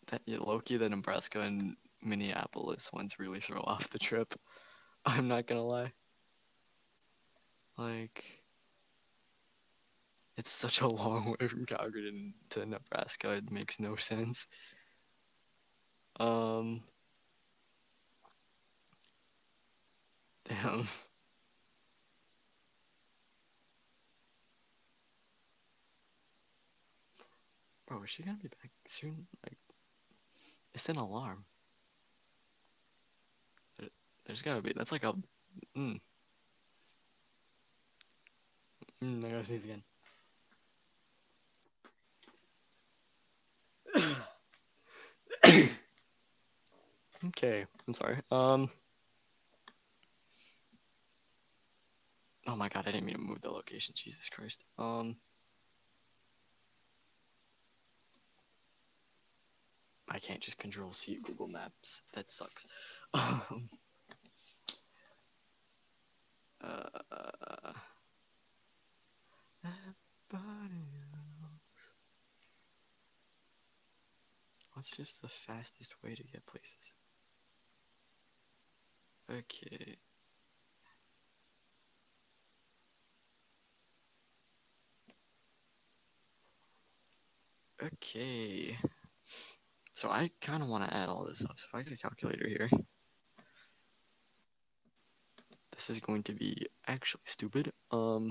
That Loki, the Nebraska and Minneapolis ones really throw off the trip. I'm not gonna lie. Like, it's such a long way from Calgary to, to Nebraska. It makes no sense. Um. Damn. Bro, is she gonna be back soon? Like, it's an alarm. There's gotta be. That's like a. Mm. Mm, I gotta sneeze again. okay, I'm sorry. Um. Oh my god, I didn't mean to move the location. Jesus Christ. Um. I can't just control C Google Maps. That sucks. Um. Uh. What's just the fastest way to get places? Okay. Okay. So I kind of want to add all this up. So if I get a calculator here, this is going to be actually stupid. Um,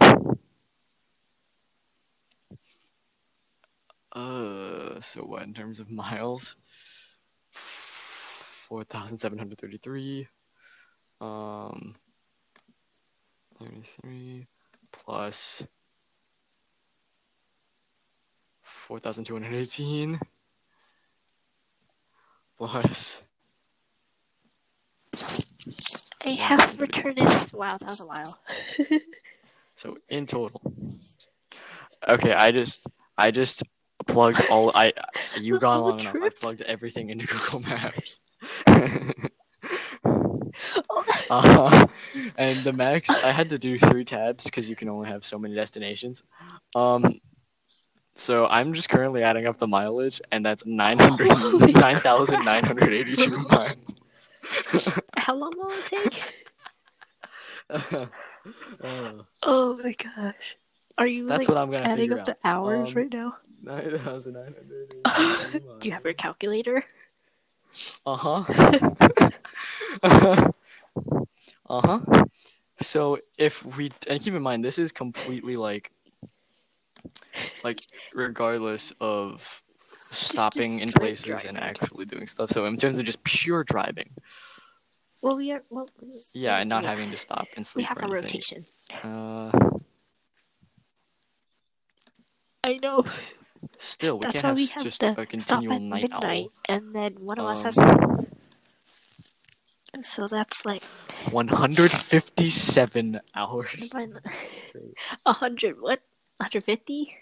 uh, so what in terms of miles? 4,733. Um, 33 plus 4,218 was. I have returned it. Wow, that was a while. so in total, okay. I just I just plugged all. I you gone long trip? enough. I plugged everything into Google Maps. uh, and the max I had to do three tabs because you can only have so many destinations. Um, so I'm just currently adding up the mileage and that's 900 Holy crap. 9,982 miles. How long will it take? Uh, Oh my gosh. Are you that's like what I'm gonna adding figure up out. the hours Um, right now? 9,982 Do you have your calculator? Uh huh. uh huh. So if we and keep in mind this is completely like like regardless of stopping in places and actually doing stuff. So in terms of just pure driving, Well, we are. Well, yeah, and not yeah. having to stop and sleep. We have a anything. rotation. Uh, I know. still, we That's can't have we have just to a continual night midnight, and then one of us has. Um, So that's like 157 hours. a hundred. What? Hundred fifty.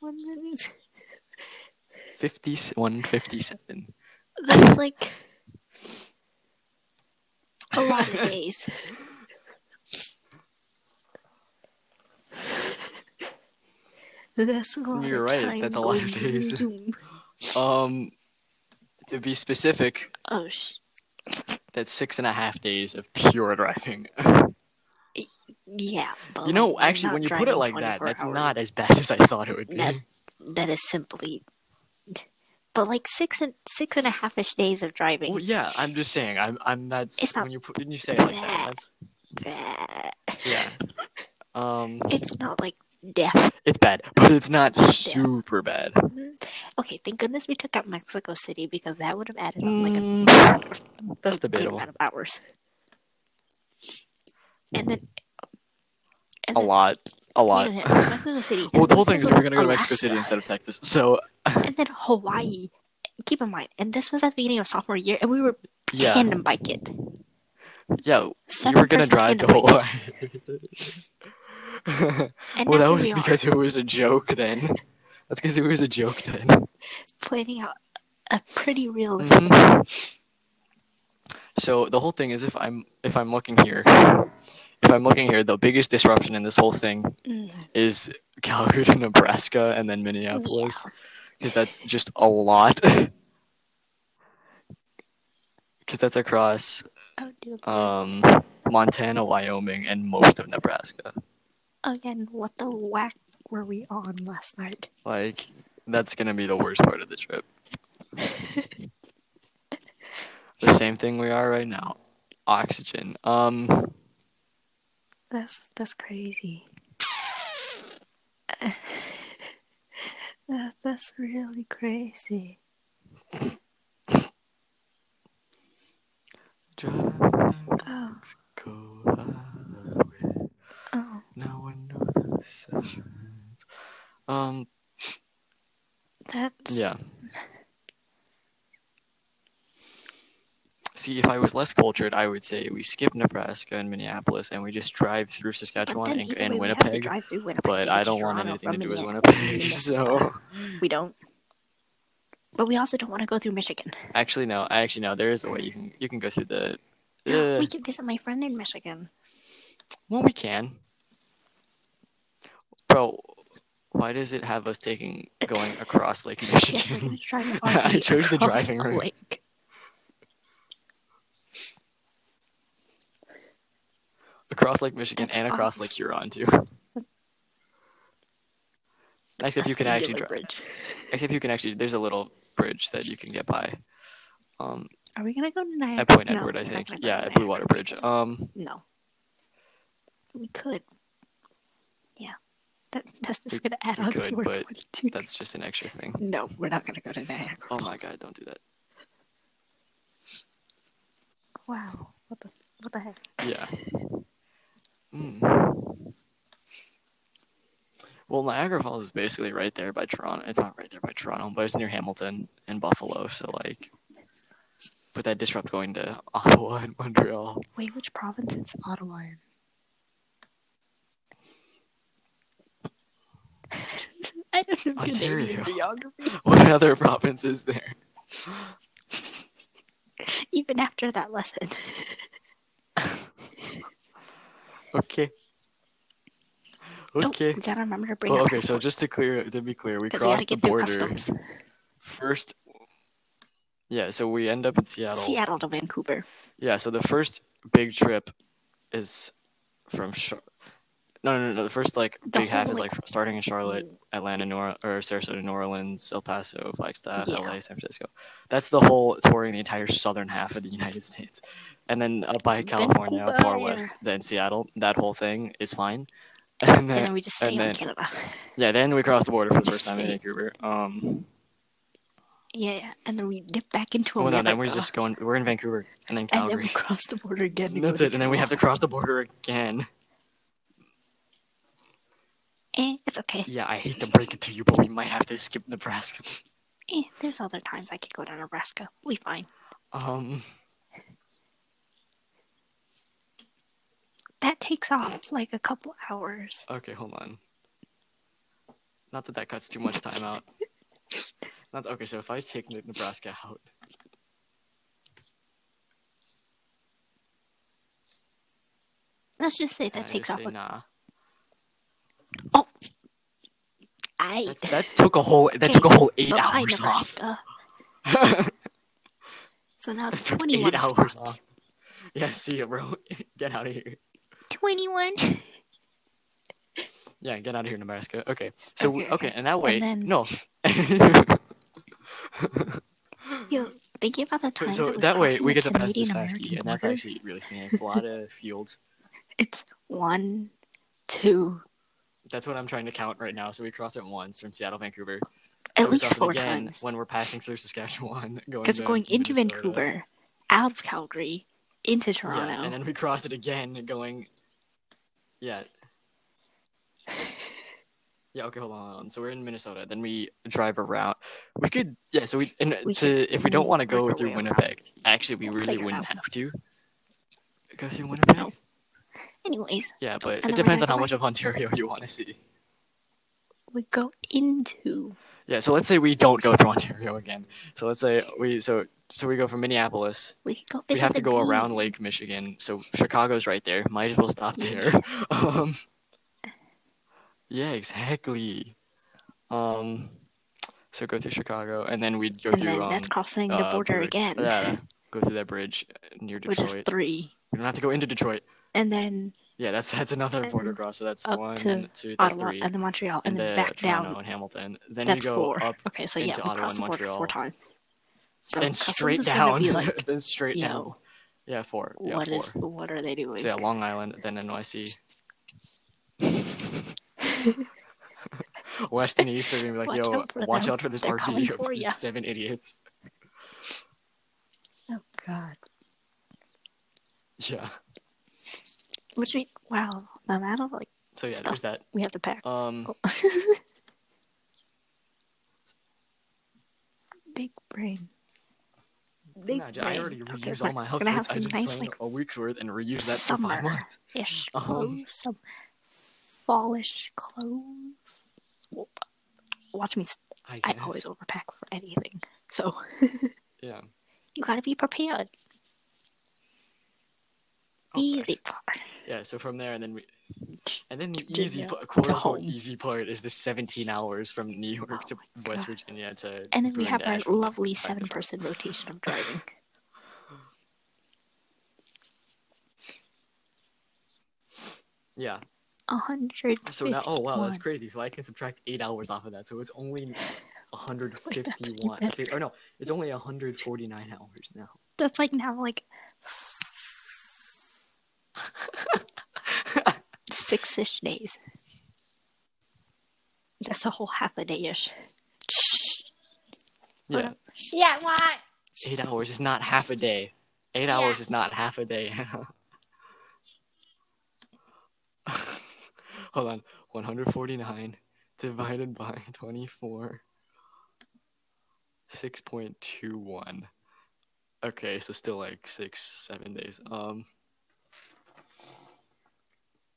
One minute. 50, 157. That's like a lot of days. That's a lot You're of right, time that's a lot of days. Um, to be specific, Oh, sh- that's six and a half days of pure driving. yeah. But you know, like, actually, when you put it like that, that's hours. not as bad as I thought it would be. That- That is simply. But like six and six and a half ish days of driving. Well, yeah, I'm just saying. I'm, I'm. That's It's not when you put when you say it like that. That's yeah. Um, It's not like death. it's bad, but it's not super bad. Okay, thank goodness we took out Mexico City because that would have added up like a Mm, that's a debatable. amount of hours. And then, and A then lot, a lot. you it Mexico City. Well, the whole thing is we're gonna go to Mexico City instead of Texas. So and then Hawaii. Keep in mind, and this was at the beginning of sophomore year, and we were yeah, tandem biking. yeah, we Seven were gonna drive to tandem biking. Hawaii. Well, that was we are, because it was a joke then. That's because it was a joke then. planning out a pretty realistic. Mhm. So the whole thing is, if I'm if I'm looking here, if I'm looking here, the biggest disruption in this whole thing Mm, is Calgary to Nebraska and then Minneapolis, because that's just a lot. Because that's across um, Montana, Wyoming, and most of Nebraska. Again, what the whack were we on last night? Like that's gonna be the worst part of the trip. the same thing we are right now. Oxygen. Um. That's that's crazy. that, that's really crazy. Driving oh. Oh. The signs. Um. That's yeah. See, if I was less cultured, I would say we skip Nebraska and Minneapolis, and we just drive through Saskatchewan and, and way, we have to Winnipeg. drive through Winnipeg But I don't want anything to do with Winnipeg, so We don't. But we also don't want to go through Michigan. actually no. I actually no. There is a way you can you can go through the. Uh, we can visit my friend in Michigan. well, we can. Bro, why does it have us taking going across Lake Yes, Michigan? gonna I chose the driving route. lake. Across Lake Michigan That's and across. Lake Huron too. Except A you can actually drive. bridge. Except you can actually. There's a little bridge that you can get by. Um, Are we gonna go to Niagara? at Point No, Edward, I think. Yeah, at Blue Water Bridge. Um, no. We could. Yeah. That, that's just We- gonna add on could, to our 22. that's just an extra thing. No, we're not gonna go to Niagara. Oh my god, don't do that. Wow. What the what the heck? Yeah. Mm. Well, Niagara Falls is basically right there by Toronto. It's not right there by Toronto, but it's near Hamilton and Buffalo. So like, would that disrupt going to Ottawa and Montreal? Wait, which province is Ottawa in? I don't know Ontario. geography. What other province is there? Even after that lesson. Okay. Okay. we gotta remember to bring okay. So just to clear, to be clear, we crossed the border first. Yeah. So we end up in Seattle. Seattle to Vancouver. Yeah. So the first big trip is from. No, no, no. The first like The big half is like- starting in Charlotte, Atlanta, Nor- or Sarasota, New Orleans, El Paso, Flagstaff, Yeah. LA, San Francisco. That's the whole touring the entire southern half of the United States, and then up by California, far west, then Seattle. That whole thing is fine. And And then then we just stay in then- Canada. yeah, then we cross the border for the first time in Vancouver. Um, Yeah, yeah. And then we dip back into well, no, then we're just going. We're in Vancouver and then Calgary. and then we cross the border again. That's it, and then we have to cross the border again. Eh, it's okay. Yeah, I hate to break it to you, but we might have to skip Nebraska. Eh, there's other times I could go to Nebraska. We'll be fine. Um, That takes off like a couple hours. okay, hold on. Not that that cuts too much time out. Not okay. So if I take Ne- Nebraska out, Let's just say I that takes off. say A... nah. I. That, that took a whole. That Okay, took a whole eight hours off. So now it's 21 eight hours off. Yeah, see you, bro. Get out of here. 21. Yeah, get out of here, Nebraska. Okay, so Okay, okay, okay. and that way, then- no. Yo, thinking about the times so that, that way we get to pass the and that's actually really scenic. A lot of fields. It's one, two, That's what I'm trying to count right now. So we cross it once from Seattle, Vancouver. at we least four again times. when we're passing through Saskatchewan, going Because to we're going into Minnesota. Vancouver, out of Calgary, into Yeah, Toronto. and then we cross it again, going. Yeah. Yeah. Okay. Hold on. Hold on. So we're in Minnesota. Then we drive around. We could. Yeah. So we. And We to if we don't want to go through way around. Winnipeg, actually, we We'll really wouldn't out. have to go through Winnipeg. No. Anyways, Yeah, but it depends on how much of Ontario you want to see. we go into. Yeah. So let's say we don't go through Ontario again. So let's say we. So so we go from Minneapolis. We go we have to the go around. Lake Michigan. So Chicago's right there. Might as well stop there. Um, yeah, exactly. Um, so go through Chicago, and then we'd go And through. then um, that's crossing the uh, border Bur- again, Yeah, go through that bridge near Detroit. which is three. we don't have to go into Detroit. And then Yeah, that's that's another border cross. So that's one, to two, that's Ottawa, three. and then Montreal, and, then back Toronto down. and Hamilton. Then That's we go four. up Okay, so yeah, we Ottawa the border four times. Bro, customs straight down. Like, then straight down. Yeah, four. Yeah, what four. is? What are they doing? So yeah, Long Island, then NYC. West and East are gonna be like, Watch yo, out watch them. out for this They're RV of these ya." seven idiots. Oh God. Yeah. Which we wow, now that'll like. So yeah, stuff. there's that. We have to pack. Um. Oh. Big brain. Big nah, brain. I already reused okay, all my health. Gonna have some I just nice, like, a week's worth and reused that for five months. Ish um, some fallish clothes. Watch me. St- I, I always overpack for anything, so. yeah. You gotta be prepared. Okay. Easy. Yeah. So from there, and then we, and then the easy, yeah, quote unquote, easy part is the 17 hours from New York Oh to West God. Virginia to. And then we have our Asheville. lovely seven person rotation of driving. Yeah. A hundred. So now, oh wow, that's crazy. So I can subtract eight hours off of that. So it's only 151. better. Okay, or no, it's only 149 hours now. That's like now like six ish days. That's a whole half a day ish. yeah, Yeah, what? eight hours is not half a day. Eight hours is not half a day. Hold on, 149 divided by 24. 6.21. Okay, so still like six, seven days. Um.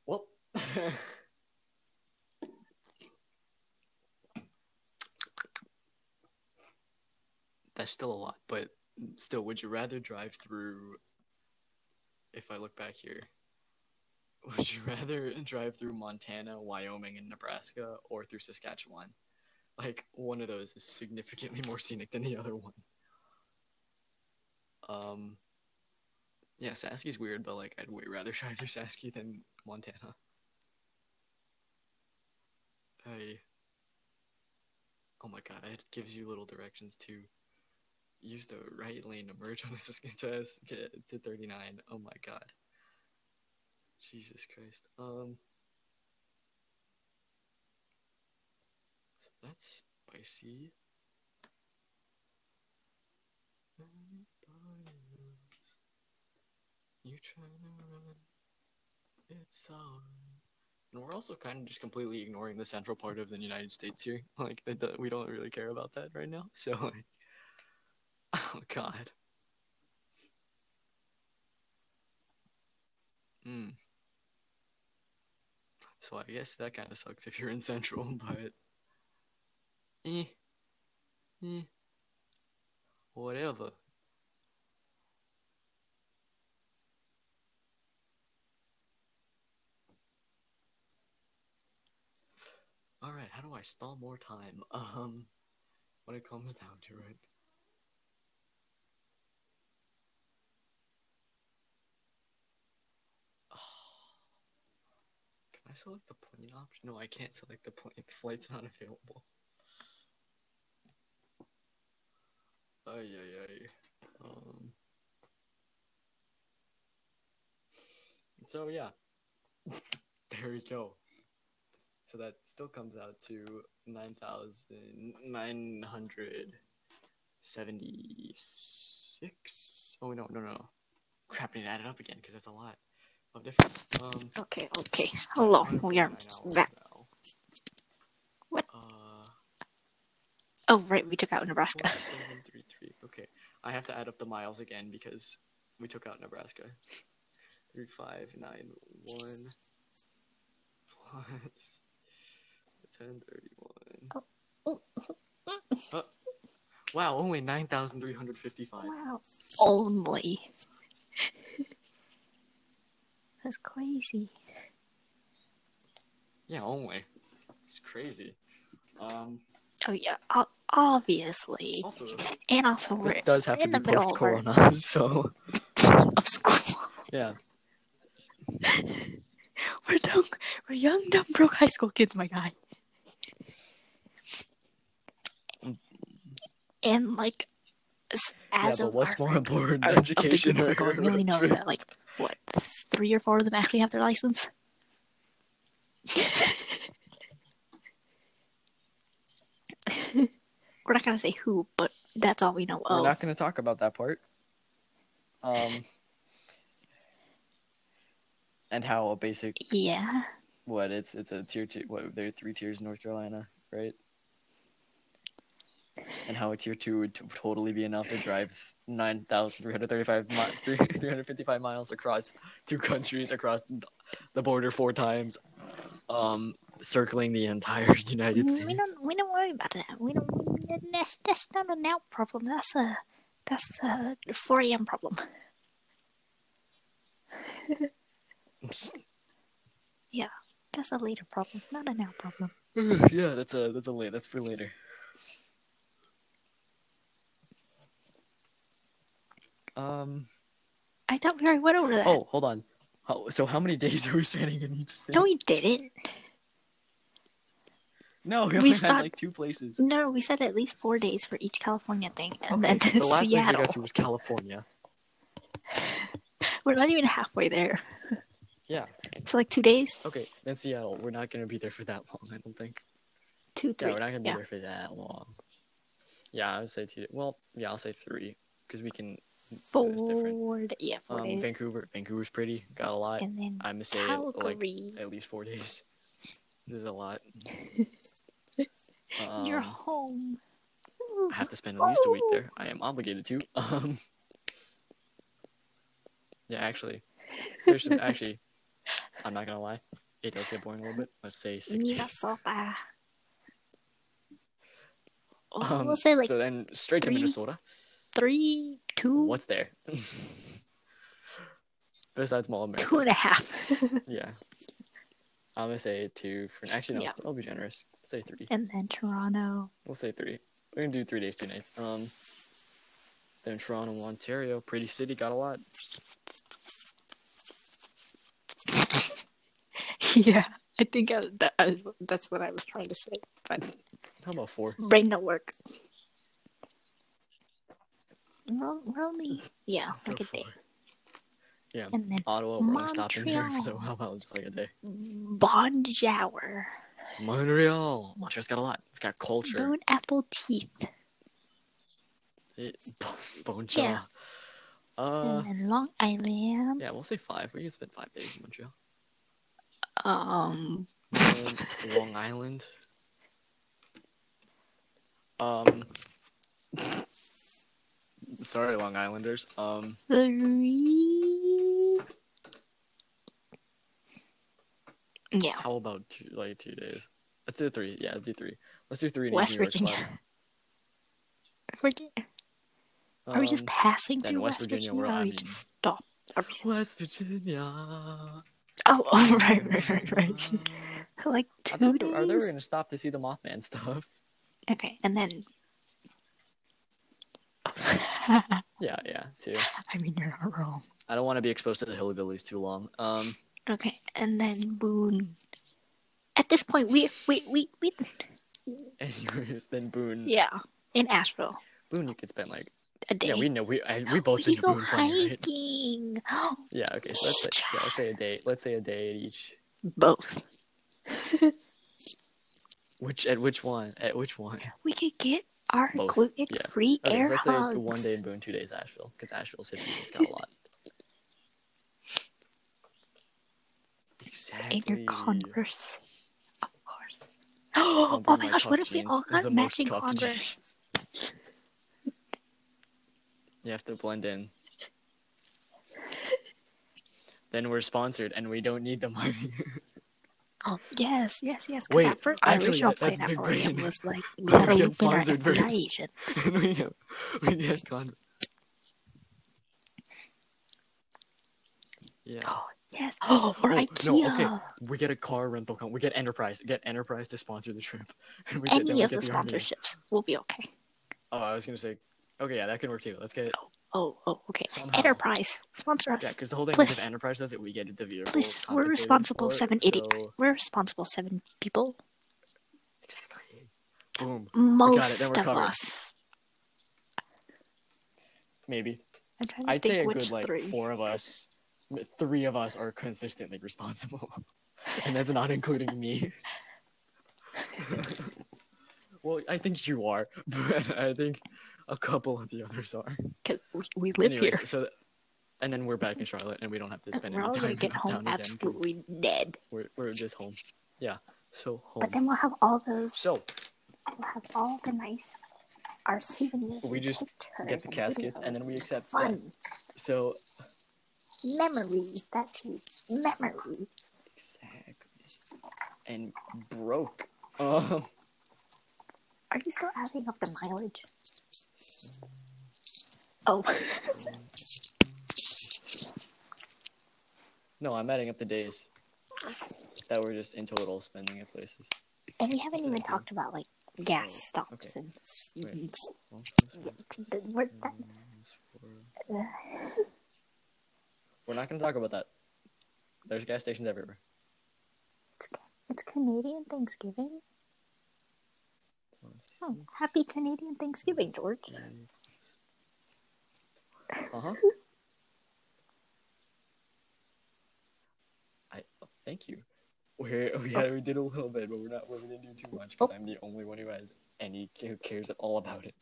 Well. That's still a lot, but still, would you rather drive through? If I look back here, would you rather drive through Montana, Wyoming, and Nebraska, or through Saskatchewan? Like one of those is significantly more scenic than the other one. Um. Yeah, Sasky's weird, but like I'd way rather drive through Sasky than Montana. I. Oh my god, it gives you little directions to use the right lane to merge on a Sask- to, get to 39. Oh my god. Jesus Christ. Um. So that's spicy. You trying to run? It's alright. And we're also kind of just completely ignoring the central part of the United States here. Like, we don't really care about that right now. So, like, oh god. Hmm. So I guess that kind of sucks if you're in Central, but eh, eh, whatever. All right, how do I stall more time? Um, when it comes down to it. Can I select the plane option? No, I can't select the plane. Flight's not available. Ay, ay, ay. Um. So yeah, there we go. So that still comes out to nine thousand nine hundred seventy-six. Oh no, no, no! Crap, I need to add it up again because that's a lot of difference. Um. Okay, okay. Hello, we are back. now. What? Uh, Oh, right, we took out Nebraska. 4733. Okay, I have to add up the miles again because we took out Nebraska. 3591 plus 1031. Oh. Uh, wow, only 9,355. Wow. Only. That's crazy. Yeah, only. It's crazy. Um, Oh yeah, o- obviously, also, and also we're does have to in be the middle post of our- corona, so of school. yeah. We're dumb. We're young, dumb, broke high school kids, my guy. And like, s- Yeah, as but of what's more important, education or going, we only know that like what three or four of them actually have their license. We're not gonna say who, but that's all we know We're of. not going to talk about that part. Um, and how a basic Yeah, what it's it's a tier two. What there are three tiers in North Carolina, right? And how a tier two would t- totally be enough to drive 9,335 mi- 355 miles across two countries, across the border four times, um, circling the entire United States. We don't we don't worry about that. We don't that's that's not a now problem. That's a that's a 4 a.m. problem. yeah, that's a later problem, not a now problem. yeah, that's a that's a late. That's for later. Um. I thought we already went over that. Oh, hold on. How, so how many days are we spending in each state? no, we didn't. no, we we only had stopped- like two places. No, we said at least four days for each California thing, and Okay, then the last place we got to was California. We're not even halfway there. Yeah. So like two days, Okay, then Seattle. We're not gonna be there for that long. I don't think. two, Yeah, three. we're not gonna be yeah. there for that long. Yeah, I would say two. Well, yeah, I'll say three because we can. Four, different. d- yeah, four Um, days. Vancouver. Vancouver's pretty. Got a lot. and then I'm gonna say like Calgary. at least four days. There's a lot. You're Um, home. I have to spend at least a week there. I am obligated to. Um. Yeah, actually, there's some. Actually, I'm not gonna lie. It does get boring a little bit. Let's say six days. Minnesota. Um, we'll say like so then straight to three- Minnesota. Three, two, What's there? Besides Mall America. two and a half. Yeah. I'm gonna say two for actually no, Yeah. I'll be generous. Let's say three. and then Toronto. We'll say three. We're gonna do three days, two nights. Um then Toronto, Ontario, pretty city, got a lot. yeah, I think I, that, I, that's what I was trying to say, but How about four? brain don't work. Only yeah, So like a day, Yeah. and then Ottawa, we're only stopping there, Montreal. so how about just like a day? Bonjour, Montreal. Montreal's got a lot. It's got culture. bone apple teeth, It, bonjour. Yeah. Uh and then Long Island. yeah, we'll say five. We can spend five days in Montreal. Um, Long Island. Um. Sorry, Long Islanders. Um. three. Yeah, How about two, like two days? Let's do three. Yeah, let's do three. Let's do three. days West Virginia. Club. Virginia. Are we just Um, passing through West West Virginia, Virginia, or are we just stop? Are we... West Virginia. Oh, oh, right, right, right, right. Like I two thought days. were, I thought we were gonna stop to see the Mothman stuff. Okay, and then. Yeah, yeah, two. I mean, you're not wrong. I don't want to be exposed to the hillbillies too long. Um, Okay, and then Boone. At this point, we we we we anyways, then Boone. yeah in Asheville Boone, you could spend like. a day. Yeah, we know we I, we both We to go Boone plenty, right? hiking. Yeah, okay. So let's say yeah, let's say a day. Let's say a day at each. Both. Which at which one? At which one? We could get our Both, gluten yeah. free Okay, air so hugs. one day in Boone, two days Asheville, because Asheville's city has got a lot. Exactly. in your Converse, of course. Oh, bring my gosh! What if we all got matching Converse? jeans. You have to blend in. then we're sponsored, and we don't need the money. Oh, yes, yes, yes. Because at first, our actually, original that- plan at 4 a.m. was like, we gotta get loop in our first. Asians. we get, we get con- Yeah. Oh, yes. Oh, or Oh, IKEA. no, okay. We get a car rental company. We get Enterprise. Get Enterprise to sponsor the trip. And we get, Any we of get the Army. sponsorships will be okay. Oh, I was gonna say. Okay, yeah, that can work too. Let's get. Oh, oh, oh, okay. Somehow. Enterprise, sponsor us. Yeah, because the whole thing Please. is if Enterprise does it, we get the vehicle. Please, we're responsible it, seven so- We're responsible seven people. Exactly. Boom. Most of covered. us. Maybe. I'm trying to I'd think say a good like three. four of us. Three of us are consistently responsible, and that's not including me. well, I think you are, but I think a couple of the others are. Because we, we live Anyways, here. So, and then we're back in Charlotte, and we don't have to spend We're any time gonna get home absolutely dead. We're we're just home. Yeah. So home. But then we'll have all those. so We'll have all the nice our souvenirs. We just get the and caskets and then we accept fun death. So memories. That's it. Memories. exactly. And broke. Um Are you still adding up the mileage? Oh, no, I'm adding up the days that we're just in total spending at places. and we haven't even talked about like gas Oh, stops okay. and s- Wait. and s- One plus one the- we're, that, is. We're not gonna talk about that. There's gas stations everywhere. it's Canadian Thanksgiving. Oh, happy Canadian Thanksgiving, George. Uh huh. I thank you. We're, we had, we did a little bit, but we're not. We didn't do too much because I'm the only one who has any who cares at all about it.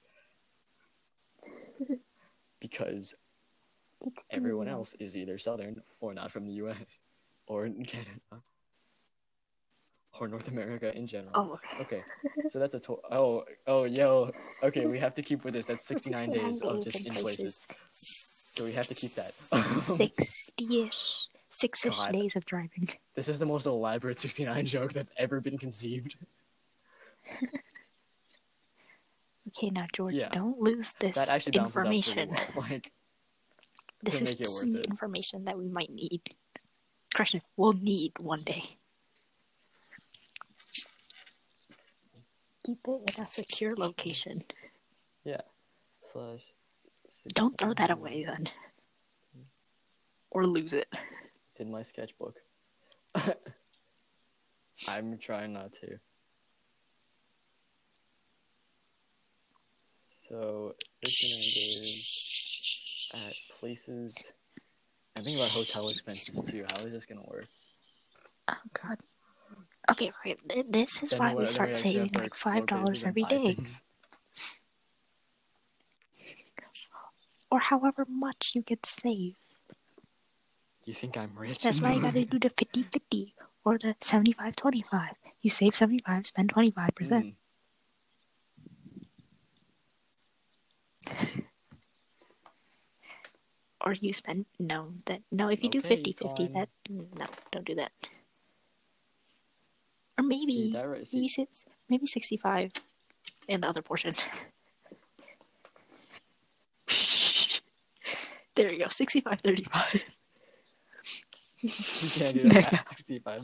Because everyone else is either Southern or not from the U.S. or in Canada or North America in general. Oh, okay. Okay, so that's a total. oh oh yo okay we have to keep with this. That's So 69 days of just in places. So we have to keep that. Sixty-ish, six-ish days of driving. this is the most elaborate 69 joke that's ever been conceived. Okay, now George, Yeah. don't lose this That actually information. well. Like This is make it worth key information that we might need. Correction, we'll need one day. Keep it in a secure location. yeah slash. Don't throw that away then. Or lose it. It's in my sketchbook. I'm trying not to. So, 59 days at places. I think about hotel expenses too. How is this gonna work? Oh god. Okay, th- This is Then why we start saving like five dollars every day. Or however much you could save. You think I'm rich? That's why you gotta do the 50 50 or the 75 25. You save 75, spend 25%. Mm. Or you spend, no, that, no, if you do Okay, 50 50, fine. that, no, don't do that. Or maybe, that right- maybe, six, maybe 65 in the other portion. there you go, 65 35. you can't do Mega. that. 65,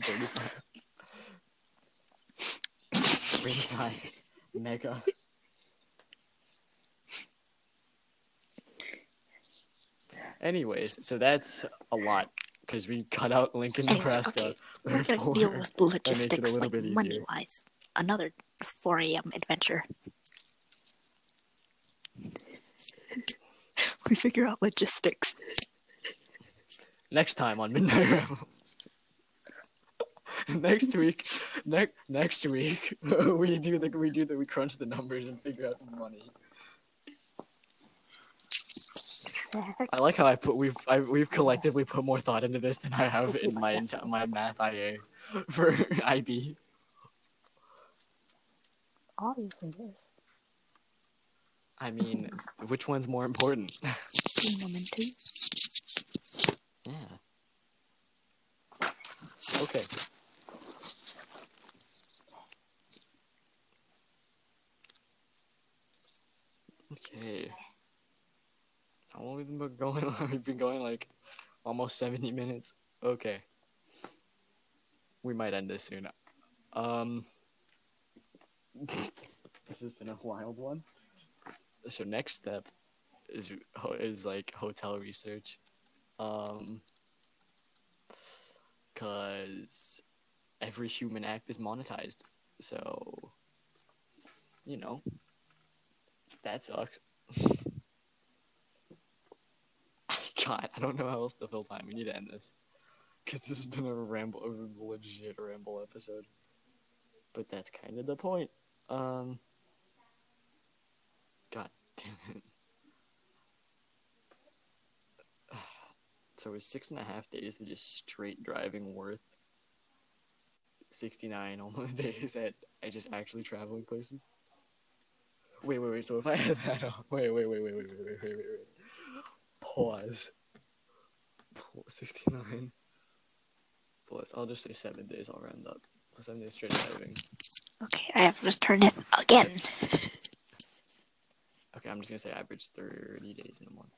35. Ring size. Mega. Anyways, so that's a lot because we cut out Lincoln, Anyway, Nebraska. okay, We're gonna deal with makes it a logistics like money wise. Another 4 a.m. adventure. we figure out logistics. next time on Midnight Rebels. next week, next next week, we do the we do the we crunch the numbers and figure out the money. I like how I put we've I, we've collectively put more thought into this than I have in my my math IA for IB. Obviously, it is. I mean, which one's more important? Two. Yeah. Okay. Okay. How long have we been going? We've been going like almost 70 minutes. Okay. We might end this soon. Um This has been a wild one. So next step is is like hotel research. Um cuz every human act is monetized. So you know, that sucks. God, I don't know how else to fill time. We need to end this. Because this has been a ramble, a legit ramble episode. But that's kind of the point. Um. God damn it. So is six and a half days of just straight driving worth 69 almost days at I just actually traveling places? wait, wait, wait. So if I had that on, wait, wait, wait, wait, wait, wait, wait, wait, wait, wait. Pause. Pause. Sixty-nine. Plus, I'll just say seven days. I'll round up. Seven days straight driving. Okay, I have to turn it again. Okay, I'm just gonna say average thirty days in a month.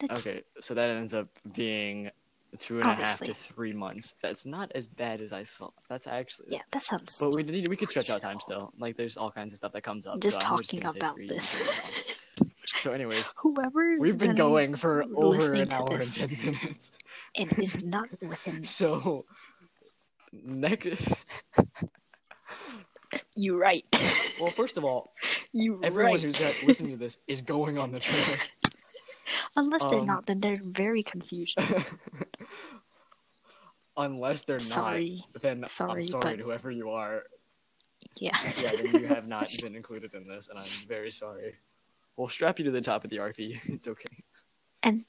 That's, Okay, so that ends up being two and a half Obviously. to three months. That's not as bad as I thought. That's actually Yeah, that sounds. But we need we could stretch out time still. Like there's all kinds of stuff that comes up. just so talking gonna about this. So, anyways, Whoever we've been going for over an hour and ten minutes. and is not within So next, you right. well, first of all, you everyone right. who's listening to this is going on the train. Unless they're um, not, then they're very confused. Unless they're Sorry. not, then Sorry, I'm sorry but- to whoever you are. Yeah. Yeah, then you have not been included in this, and I'm very sorry. We'll strap you to the top of the RV. It's okay. And-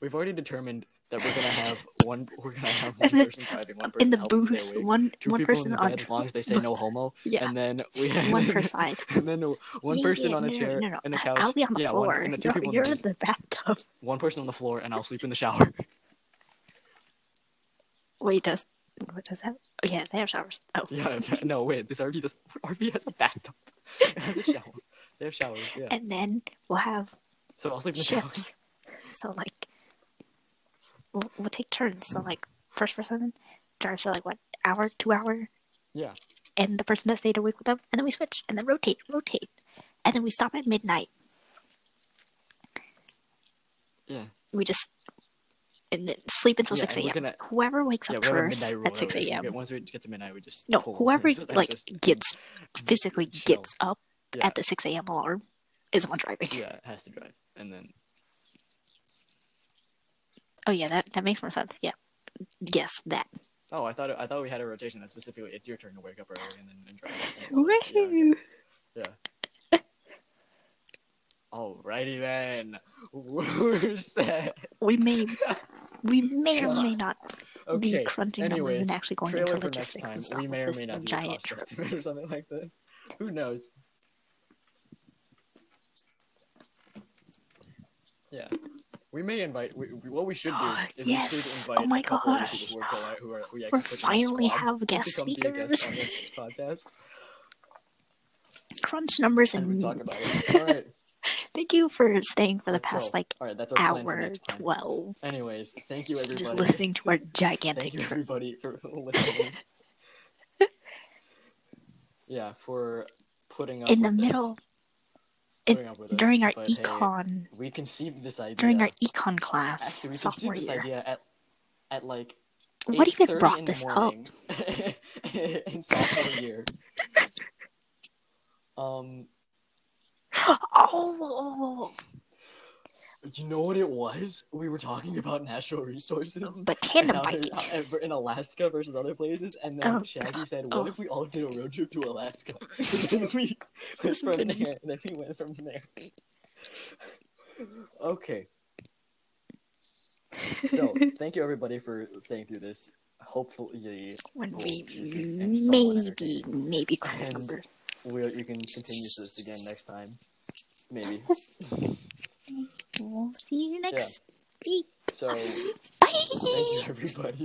we've already determined that we're gonna have one. We're gonna have one then, person driving, one person In the booth, one two one people person in the on bed as long as they say no homo, Yeah, and then we have one per side. and then one Yeah, person yeah, on a no, chair no, no. and a couch. I'll be on the yeah, floor. One, and two you're you're in in the, the bathtub. one person on the floor, and I'll sleep in the shower. Wait, does what does that? Oh yeah, they have showers. Oh, yeah, no, wait, this RV does. RV has a bathtub. It has a shower. They have showers. Yeah. and then we'll have So I'll sleep in the shower. shifts. So like, we'll, we'll take turns. So like, first person drives for like what hour, two hour, Yeah. and the person that stayed awake with them, and then we switch, and then rotate, rotate, and then we stop at midnight. Yeah. We just and then sleep until Yeah, six and we're a.m. gonna- Whoever wakes Yeah, up we have a first midnight rule. at six that we- a.m. Once we get to midnight, we just No, pull. whoever that's like just- gets physically chill. gets up yeah, at the six a.m. alarm is the one driving. yeah, it has to drive, and then Oh yeah, that that makes more sense. Yeah, yes, that. oh, I thought I thought we had a rotation that specifically it's your turn to wake up early and then and drive. Oh, yeah, okay. Yeah. Alrighty then, we're set. We may we may or may not be Okay. crunching numbers Anyways, and actually going into logistics time. and stuff We may or may not giant cost or something like this. Who knows? Yeah. We may invite. We, what we should do uh, is Yes. we should invite Oh my a couple of gosh. people who are colla- who are we We actually put in finally have guest to come be a speakers. guest podcast, Crunch numbers and and talk about it. All right. thank you for staying for the let's past go. like right. Hour twelve. Anyways, thank you everybody. Just listening to our gigantic. Thank you everybody for listening. yeah, for putting up In the this. Middle in- Putting up with us, during our but, hey, econ we conceived this idea. during our econ class Actually, we sophomore conceived this year. idea at at like. What even 8:30 brought this up? in sophomore year. Um, Oh, you know what it was? We were talking about natural resources. but and tandem biking. uh, in Alaska versus other places, and then Oh, Shaggy said, "What oh. if we all did a road trip to Alaska?" and then we went from been- there. Then we went from there. okay. So, thank you everybody for staying through this. Hopefully, when we this is- I'm maybe maybe crunch And- we you can continue this again next time. Maybe. We'll see you next week. So, Bye. thank you everybody